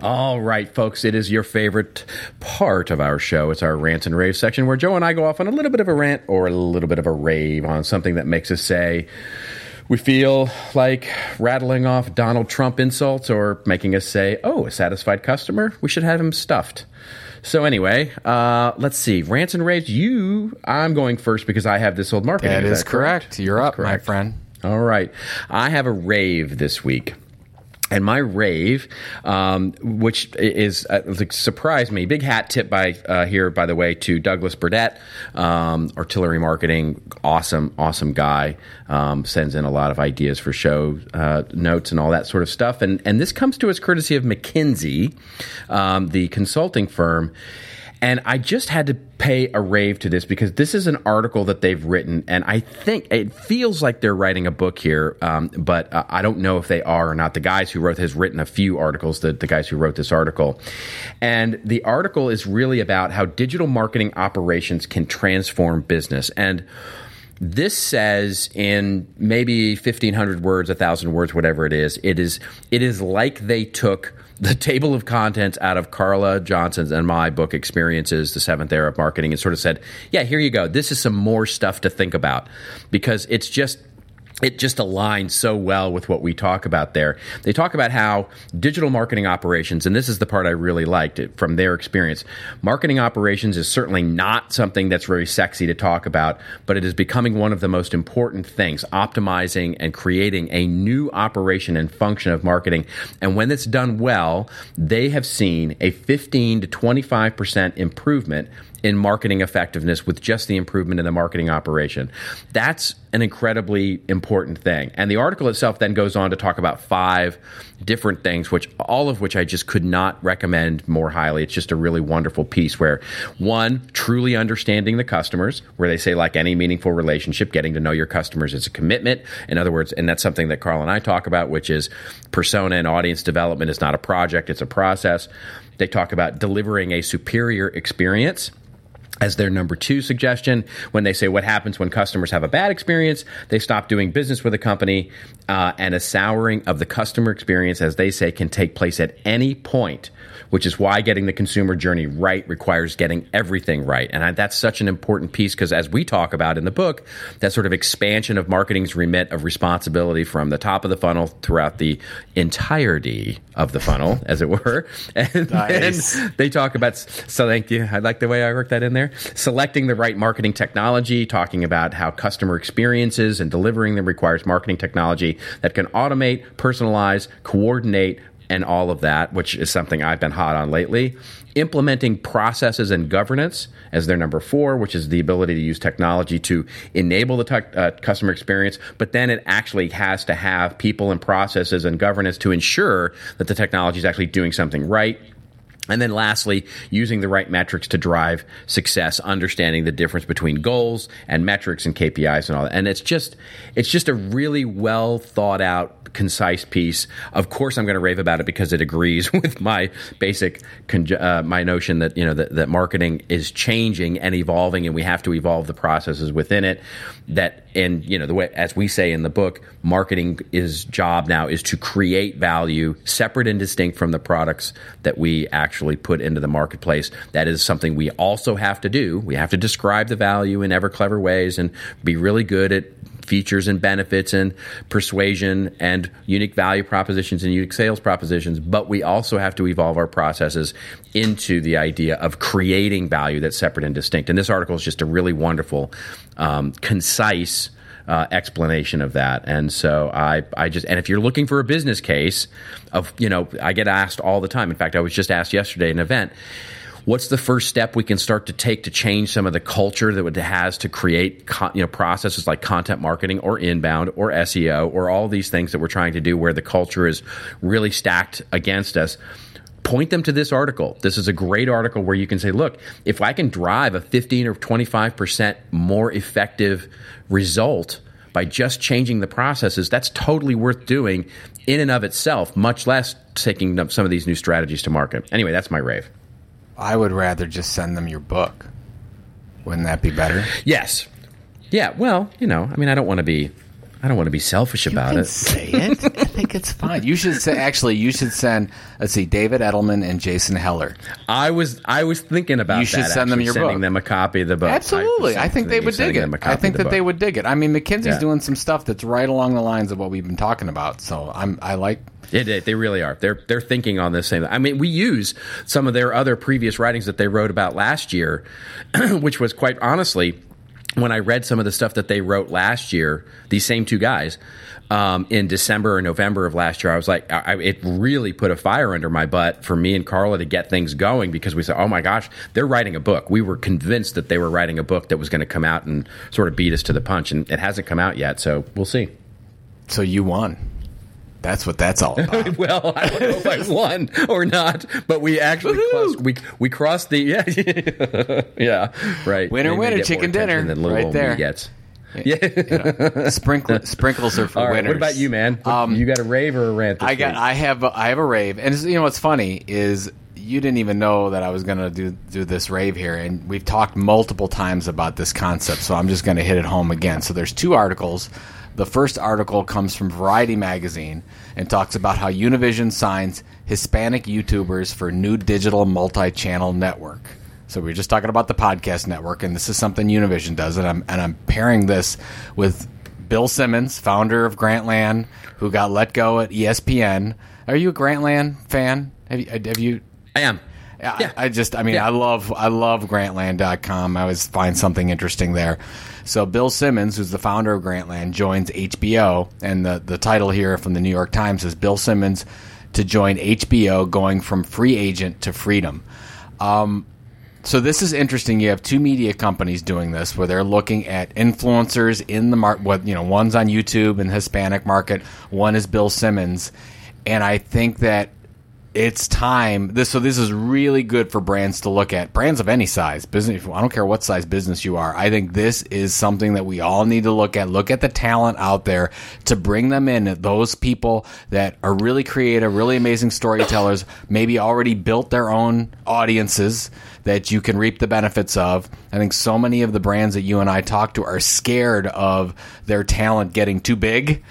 all right, folks, it is your favorite part of our show. It's our rant and rave section where Joe and I go off on a little bit of a rant or a little bit of a rave on something that makes us say we feel like rattling off Donald Trump insults or making us say, oh, a satisfied customer, we should have him stuffed. So anyway, uh, let's see. Rants and raves. You, I'm going first because I have this old marketing. that is that correct. You're That's up, my friend. All right. I have a rave this week. And my rave, um, which is uh, like, surprised me, big hat tip by uh, here, by the way, to Douglas Burdett, um, artillery marketing, awesome, awesome guy. Um, sends in a lot of ideas for show uh, notes and all that sort of stuff. And and this comes to us courtesy of McKinsey, um, the consulting firm. And I just had to pay a rave to this because this is an article that they've written, and I think it feels like they're writing a book here, um, but uh, I don't know if they are or not. The guys who wrote has written a few articles. The, the guys who wrote this article, and the article is really about how digital marketing operations can transform business and. This says in maybe fifteen hundred words, a thousand words, whatever it is. It is it is like they took the table of contents out of Carla Johnson's and my book experiences, the seventh era of marketing, and sort of said, "Yeah, here you go. This is some more stuff to think about," because it's just it just aligns so well with what we talk about there. They talk about how digital marketing operations, and this is the part I really liked it from their experience. Marketing operations is certainly not something that's very sexy to talk about, but it is becoming one of the most important things, optimizing and creating a new operation and function of marketing. And when it's done well, they have seen a 15 to 25% improvement in marketing effectiveness with just the improvement in the marketing operation. That's an incredibly important thing. And the article itself then goes on to talk about five different things, which all of which I just could not recommend more highly. It's just a really wonderful piece where one, truly understanding the customers, where they say, like any meaningful relationship, getting to know your customers is a commitment. In other words, and that's something that Carl and I talk about, which is persona and audience development is not a project, it's a process. They talk about delivering a superior experience as their number two suggestion. When they say what happens when customers have a bad experience they stop doing business with a company uh, and a souring of the customer experience as they say can take place at any point which is why getting the consumer journey right requires getting everything right. And I, that's such an important piece because as we talk about in the book, that sort of expansion of marketing's remit of responsibility from the top of the funnel throughout the entirety of the funnel, as it were. And Nice. they talk about, so thank you. I like the way I worked that in there. Selecting the right marketing technology, talking about how customer experiences and delivering them requires marketing technology that can automate, personalize, coordinate, and all of that, which is something I've been hot on lately. Implementing processes and governance as their number four, which is the ability to use technology to enable the uh, customer experience, but then it actually has to have people and processes and governance to ensure that the technology is actually doing something right. And then lastly, using the right metrics to drive success, understanding the difference between goals and metrics and KPIs and all that. And it's just it's just a really well thought out, concise piece. Of course I'm going to rave about it because it agrees with my basic uh, my notion that, you know, that, that marketing is changing and evolving and we have to evolve the processes within it that and you know the way as we say in the book marketing is job now is to create value separate and distinct from the products that we actually put into the marketplace. That is something we also have to do. We have to describe the value in ever clever ways and be really good at features and benefits and persuasion and unique value propositions and unique sales propositions. But we also have to evolve our processes into the idea of creating value that's separate and distinct. And this article is just a really wonderful um, concise uh, explanation of that. And so I, I just, and if you're looking for a business case of, you know, I get asked all the time. In fact, I was just asked yesterday at an event, what's the first step we can start to take to change some of the culture that it has to create, you know, processes like content marketing or inbound or SEO or all these things that we're trying to do where the culture is really stacked against us point them to this article. This is a great article where you can say, look, if I can drive a 15 or 25% more effective result by just changing the processes, that's totally worth doing in and of itself, much less taking up some of these new strategies to market. Anyway, that's my rave. I would rather just send them your book. Wouldn't that be better? Yes. Yeah, well, you know, I mean, I don't want to be I don't want to be selfish about can it. say it. I think it's fine. You should say. Actually, you should send. Let's see, David Edelman and Jason Heller. I was I was thinking about You should that, send them actually, your sending book. them a copy of the book. Absolutely, I, was think they would dig it. them a I copy think of the that they would dig it. I mean, McKinsey's Yeah. doing some stuff that's right along the lines of what we've been talking about. So I'm. I like. It, it- they really are. They're they're thinking on this same. I mean, we use some of their other previous writings that they wrote about last year, which was quite honestly, when I read some of the stuff that they wrote last year, these same two guys. Um, in December or November of last year, I was like, I, it really put a fire under my butt for me and Carla to get things going because we said, oh my gosh, they're writing a book. We were convinced that they were writing a book that was going to come out and sort of beat us to the punch, and it hasn't come out yet. So we'll see. So you won. That's what that's all about. Well, I don't know if I won or not, but we actually crossed, we we crossed the yeah yeah right Winner, Maybe winner, chicken dinner, than little right there. gets. Sprinkle, sprinkles are for All right, winners. what about you, man? What- you got a rave or a rant? This Um, I got. week? I have. A, I have a rave, and you know what's funny is you didn't even know that I was going to do do this rave here, and we've talked multiple times about this concept. So I'm just going to hit it home again. So there's two articles. The first article comes from Variety magazine and talks about how Univision signs Hispanic YouTubers for new digital multi-channel network. So we were just talking about the podcast network, and this is something Univision does, and I'm and I'm pairing this with Bill Simmons, founder of Grantland, who got let go at ESPN. Are you a Grantland fan? Have you? Have you? I am. I, Yeah. I just, I mean, Yeah. I love, I love Grantland.com. I always find something interesting there. So Bill Simmons, who's the founder of Grantland, joins HBO, and the the title here from the New York Times is Bill Simmons to join HBO, going from free agent to freedom. Um, so this is interesting. You have two media companies doing this, where they're looking at influencers in the market. What you know, one's on YouTube in the Hispanic market, one is Bill Simmons, and I think that it's time. This so this is really good for brands to look at. Brands of any size, business. I don't care what size business you are. I think this is something that we all need to look at. Look at the talent out there to bring them in. Those people that are really creative, really amazing storytellers, maybe already built their own audiences that you can reap the benefits of. I think so many of the brands that you and I talk to are scared of their talent getting too big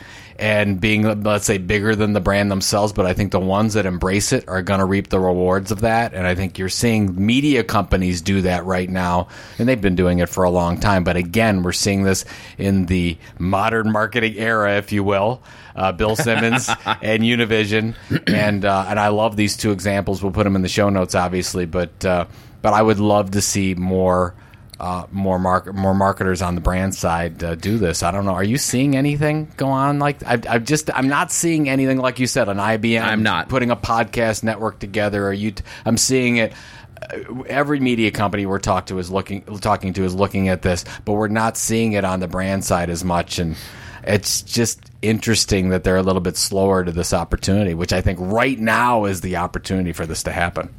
and being let's say bigger than the brand themselves but i think the ones that embrace it are going to reap the rewards of that and i think you're seeing media companies do that right now and they've been doing it for a long time but again we're seeing this in the modern marketing era if you will uh, Bill Simmons and Univision, and uh, and I love these two examples. We'll put them in the show notes, obviously, but uh, but I would love to see more uh, more mark more marketers on the brand side uh, do this. I don't know. Are you seeing anything go on like I, I just I'm not seeing anything like you said on IBM. I'm not putting a podcast network together. Are you? T- I'm seeing it. Uh, every media company we're talk to is looking talking to is looking at this, but we're not seeing it on the brand side as much. And it's just interesting that they're a little bit slower to this opportunity, which I think right now is the opportunity for this to happen.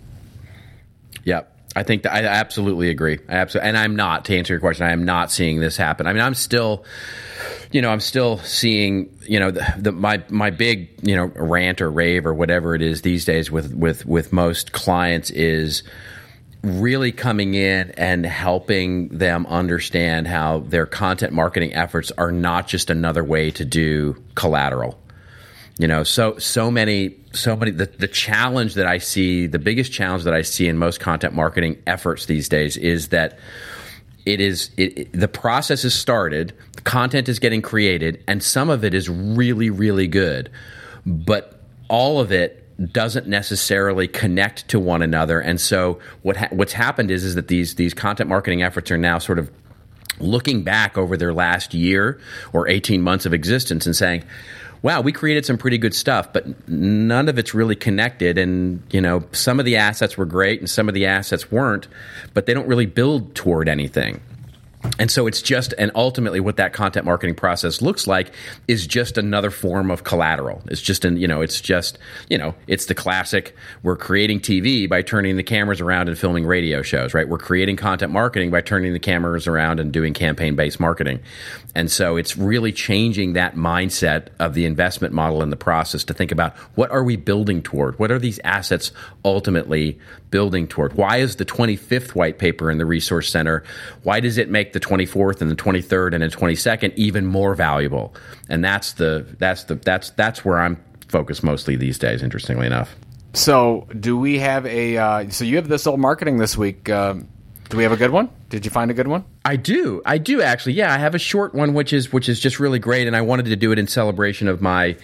Yep. I think that I absolutely agree. I absolutely, and I'm not to answer your question. I am not seeing this happen. I mean, I'm still, you know, I'm still seeing, you know, the, the, my my big, you know, rant or rave or whatever it is these days with with with most clients is really coming in and helping them understand how their content marketing efforts are not just another way to do collateral you know so so many so many the, the challenge that i see the biggest challenge that i see in most content marketing efforts these days is that it is it, it, the process is started content is getting created and some of it is really really good but all of it doesn't necessarily connect to one another. And so what ha- what's happened is is that these these content marketing efforts are now sort of looking back over their last year or 18 months of existence and saying wow, we created some pretty good stuff, but none of it's really connected. And, you know, some of the assets were great and some of the assets weren't, but they don't really build toward anything. And so it's just, and ultimately what that content marketing process looks like is just another form of collateral. It's just an, you know, it's just, you know, it's the classic, we're creating TV by turning the cameras around and filming radio shows, right? We're creating content marketing by turning the cameras around and doing campaign based marketing. And so it's really changing that mindset of the investment model in the process to think about what are we building toward? What are these assets ultimately building toward? Why is the 25th white paper in the resource center? Why does it make the 24th and the 23rd and the 22nd even more valuable. And that's the that's the that's that's where I'm focused mostly these days. Interestingly enough. So, do we have a? Uh, so you have this old marketing this week. Uh, do we have a good one? Did you find a good one? I do. I do actually. Yeah, I have a short one which is which is just really great, and I wanted to do it in celebration of my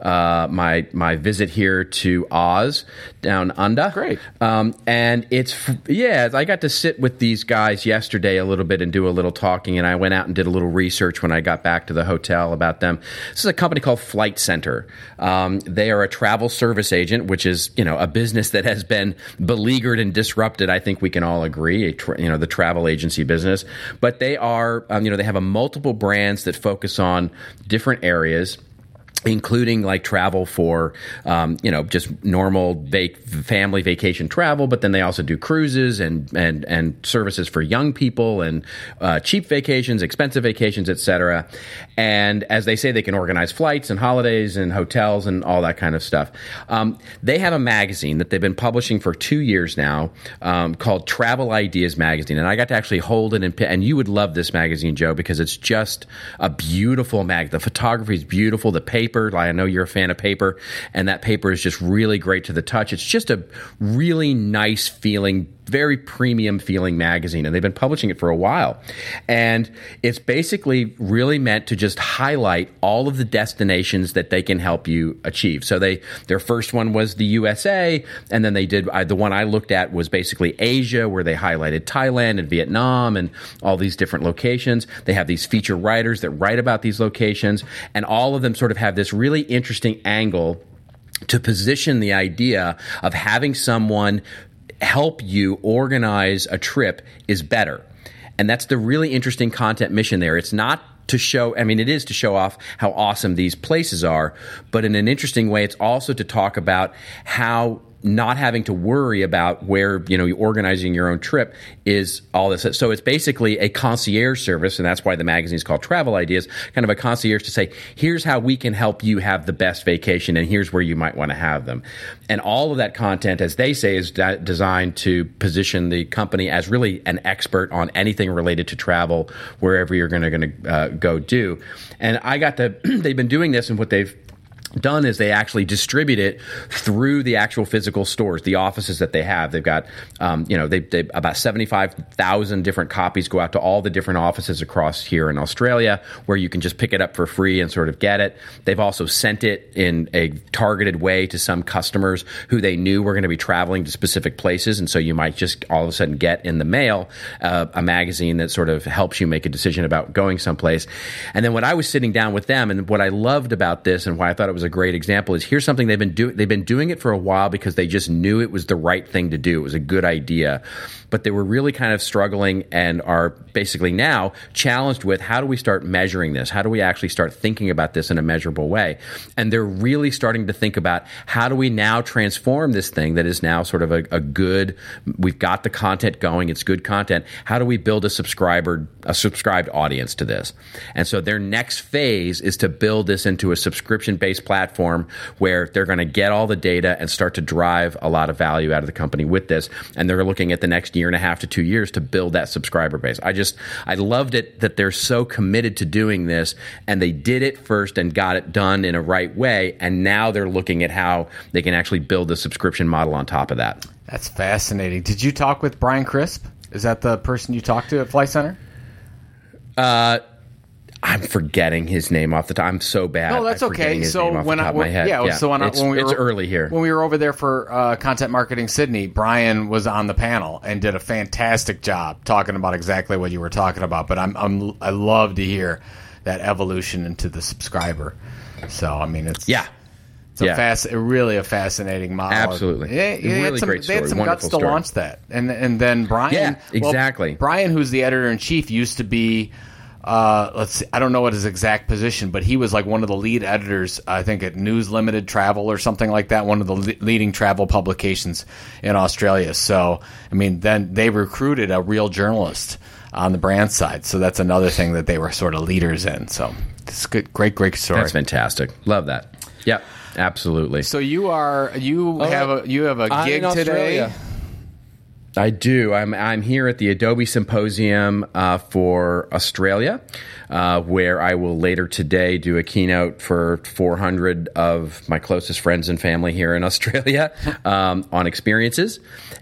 uh, my my visit here to Oz down under. Great. Um, and it's yeah, I got to sit with these guys yesterday a little bit and do a little talking, and I went out and did a little research when I got back to the hotel about them. This is a company called Flight Centre. Um, they are a travel service agent, which is you know a business that has been beleaguered and disrupted. I think we can all agree. Tra- you know the travel agency business, but they are, um, you know, they have a multiple brands that focus on different areas including like travel for um, you know just normal vac- family vacation travel but then they also do cruises and and and services for young people and uh, cheap vacations expensive vacations etc and as they say they can organize flights and holidays and hotels and all that kind of stuff. Um, they have a magazine that they've been publishing for two years now um, called travel ideas magazine. And i got to actually hold it and, and you would love this magazine joe because it's just a beautiful mag the photography is beautiful the paper paper. I know you're a fan of paper, and that paper is just really great to the touch. It's just a really nice feeling very premium feeling magazine and they've been publishing it for a while. And it's basically really meant to just highlight all of the destinations that they can help you achieve. So they their first one was the USA and then they did I, the one I looked at was basically Asia where they highlighted Thailand and Vietnam and all these different locations. They have these feature writers that write about these locations and all of them sort of have this really interesting angle to position the idea of having someone help you organize a trip is better. And that's the really interesting content mission there. It's not to show, I mean, it is to show off how awesome these places are, but in an interesting way, it's also to talk about how not having to worry about where you know you're organizing your own trip is all this. So it's basically a concierge service, and that's why the magazine is called Travel Ideas. Kind of a concierge to say, here's how we can help you have the best vacation, and here's where you might want to have them. And all of that content, as they say, is de- designed to position the company as really an expert on anything related to travel, wherever you're going to uh, go do. And I got the they've been doing this, and what they've done is they actually distribute it through the actual physical stores, the offices that they have. They've got, um, you know, they, they about seventy five thousand different copies go out to all the different offices across here in Australia, where you can just pick it up for free and sort of get it. They've also sent it in a targeted way to some customers who they knew were going to be traveling to specific places, and so you might just all of a sudden get in the mail uh, a magazine that sort of helps you make a decision about going someplace. And then when I was sitting down with them, and what I loved about this, and why I thought it was a great example is here's something they've been doing. They've been doing it for a while because they just knew it was the right thing to do. It was a good idea but they were really kind of struggling and are basically now challenged with how do we start measuring this? How do we actually start thinking about this in a measurable way? And they're really starting to think about how do we now transform this thing that is now sort of a, a good, we've got the content going, it's good content. How do we build a subscriber, a subscribed audience to this? And so their next phase is to build this into a subscription based platform where they're going to get all the data and start to drive a lot of value out of the company with this. And they're looking at the next year and a half to two years to build that subscriber base. I just, I loved it that they're so committed to doing this and they did it first and got it done in a right way. And now they're looking at how they can actually build a subscription model on top of that. That's fascinating. Did you talk with Brian Crisp? Is that the person you talked to at Flight Centre? Uh, I'm forgetting his name off the top. I'm so bad. No, that's okay. So when I yeah, yeah, so when, it's, I, when we it's were, early here when we were over there for uh, content marketing Sydney, Brian was on the panel and did a fantastic job talking about exactly what you were talking about. But I'm, I'm I love to hear that evolution into the subscriber. So I mean, it's yeah. It's yeah. a fast, really a fascinating model. Absolutely, yeah, yeah really some, great story. They had some Wonderful guts story. to launch that, and and then Brian, yeah, exactly. Well, Brian, who's the editor in chief, used to be uh, let's see, I don't know what his exact position, but he was like one of the lead editors, I think, at News Limited Travel or something like that, one of the le- leading travel publications in Australia. So, I mean, then they recruited a real journalist on the brand side. So that's another thing that they were sort of leaders in. So it's good, great, great story. That's fantastic. Love that. Yep, absolutely. So you are you Oh, have a you have a I'm gig in today. Australia. I do. I'm I'm here at the Adobe Symposium uh, for Australia, uh, where I will later today do a keynote for 400 of my closest friends and family here in Australia um, on experiences,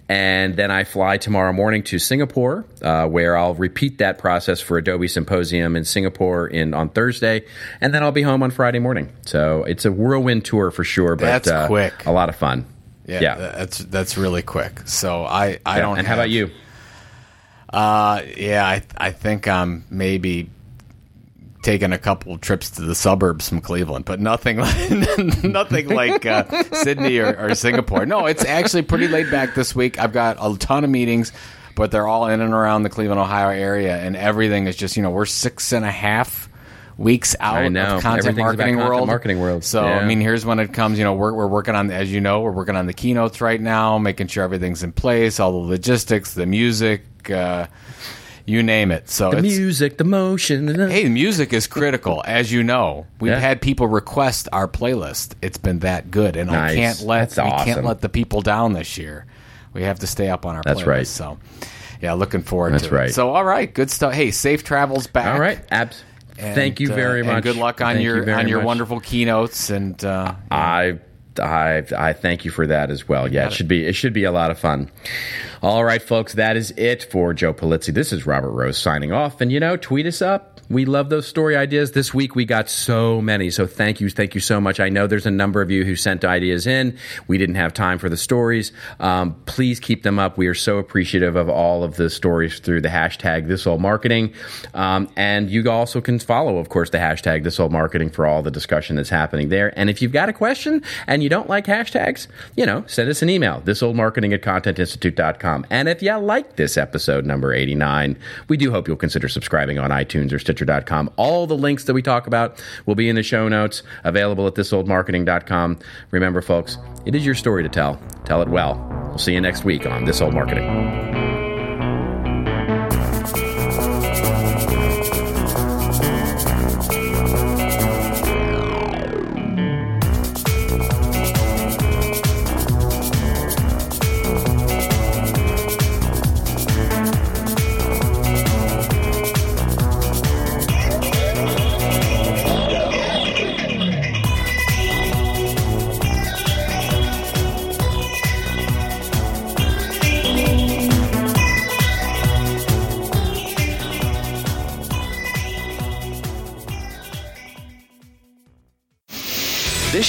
and then I fly tomorrow morning to Singapore, uh, where I'll repeat that process for Adobe Symposium in Singapore in on Thursday, and then I'll be home on Friday morning. So it's a whirlwind tour for sure, but That's uh, quick. a lot of fun. Yeah, Yeah. that's that's really quick. So I I Yeah. don't. And how about you? Uh, yeah, I I think I'm maybe taking a couple trips to the suburbs from Cleveland, but nothing like nothing like uh, Sydney or, or Singapore. No, it's actually pretty laid back this week. I've got a ton of meetings, but they're all in and around the Cleveland, Ohio area, and everything is just you know we're six and a half weeks out I know. of content Everything's about marketing content world. marketing world. So Yeah. I mean, here's when it comes. You know, we're we're working on as you know we're working on the keynotes right now, making sure everything's in place, all the logistics, the music. Uh, you name it. So The it's, music, the motion. Hey, music is critical, as you know. We've Yeah. had people request our playlist. It's been that good, and I can't let That's we can't let the people down this year. We have to stay up on our. That's playlist, right. So, yeah, looking forward That's to it. right. So, all right, good stuff. Hey, safe travels back. All right. Abs- And, Thank you uh, very and much. good luck on Thank your you on your much. wonderful keynotes. And uh, I, I, I thank you for that as well. Yeah, it should be it should be a lot of fun. All right, folks, that is it for Joe Pulizzi. This is Robert Rose signing off. And you know, tweet us up. We love those story ideas. This week we got so many. So thank you, thank you so much. I know there's a number of you who sent ideas in. We didn't have time for the stories. Um, please keep them up. We are so appreciative of all of the stories through the hashtag This Old Marketing. Um, and you also can follow, of course, the hashtag This Old Marketing for all the discussion that's happening there. And if you've got a question and you don't like hashtags, you know, send us an email, thisoldmarketing at contentinstitute.com. And if you like this episode number 89, we do hope you'll consider subscribing on iTunes or All the links that we talk about will be in the show notes, available at thisoldmarketing.com. Remember, folks, it is your story to tell. Tell it well. We'll see you next week on This Old Marketing.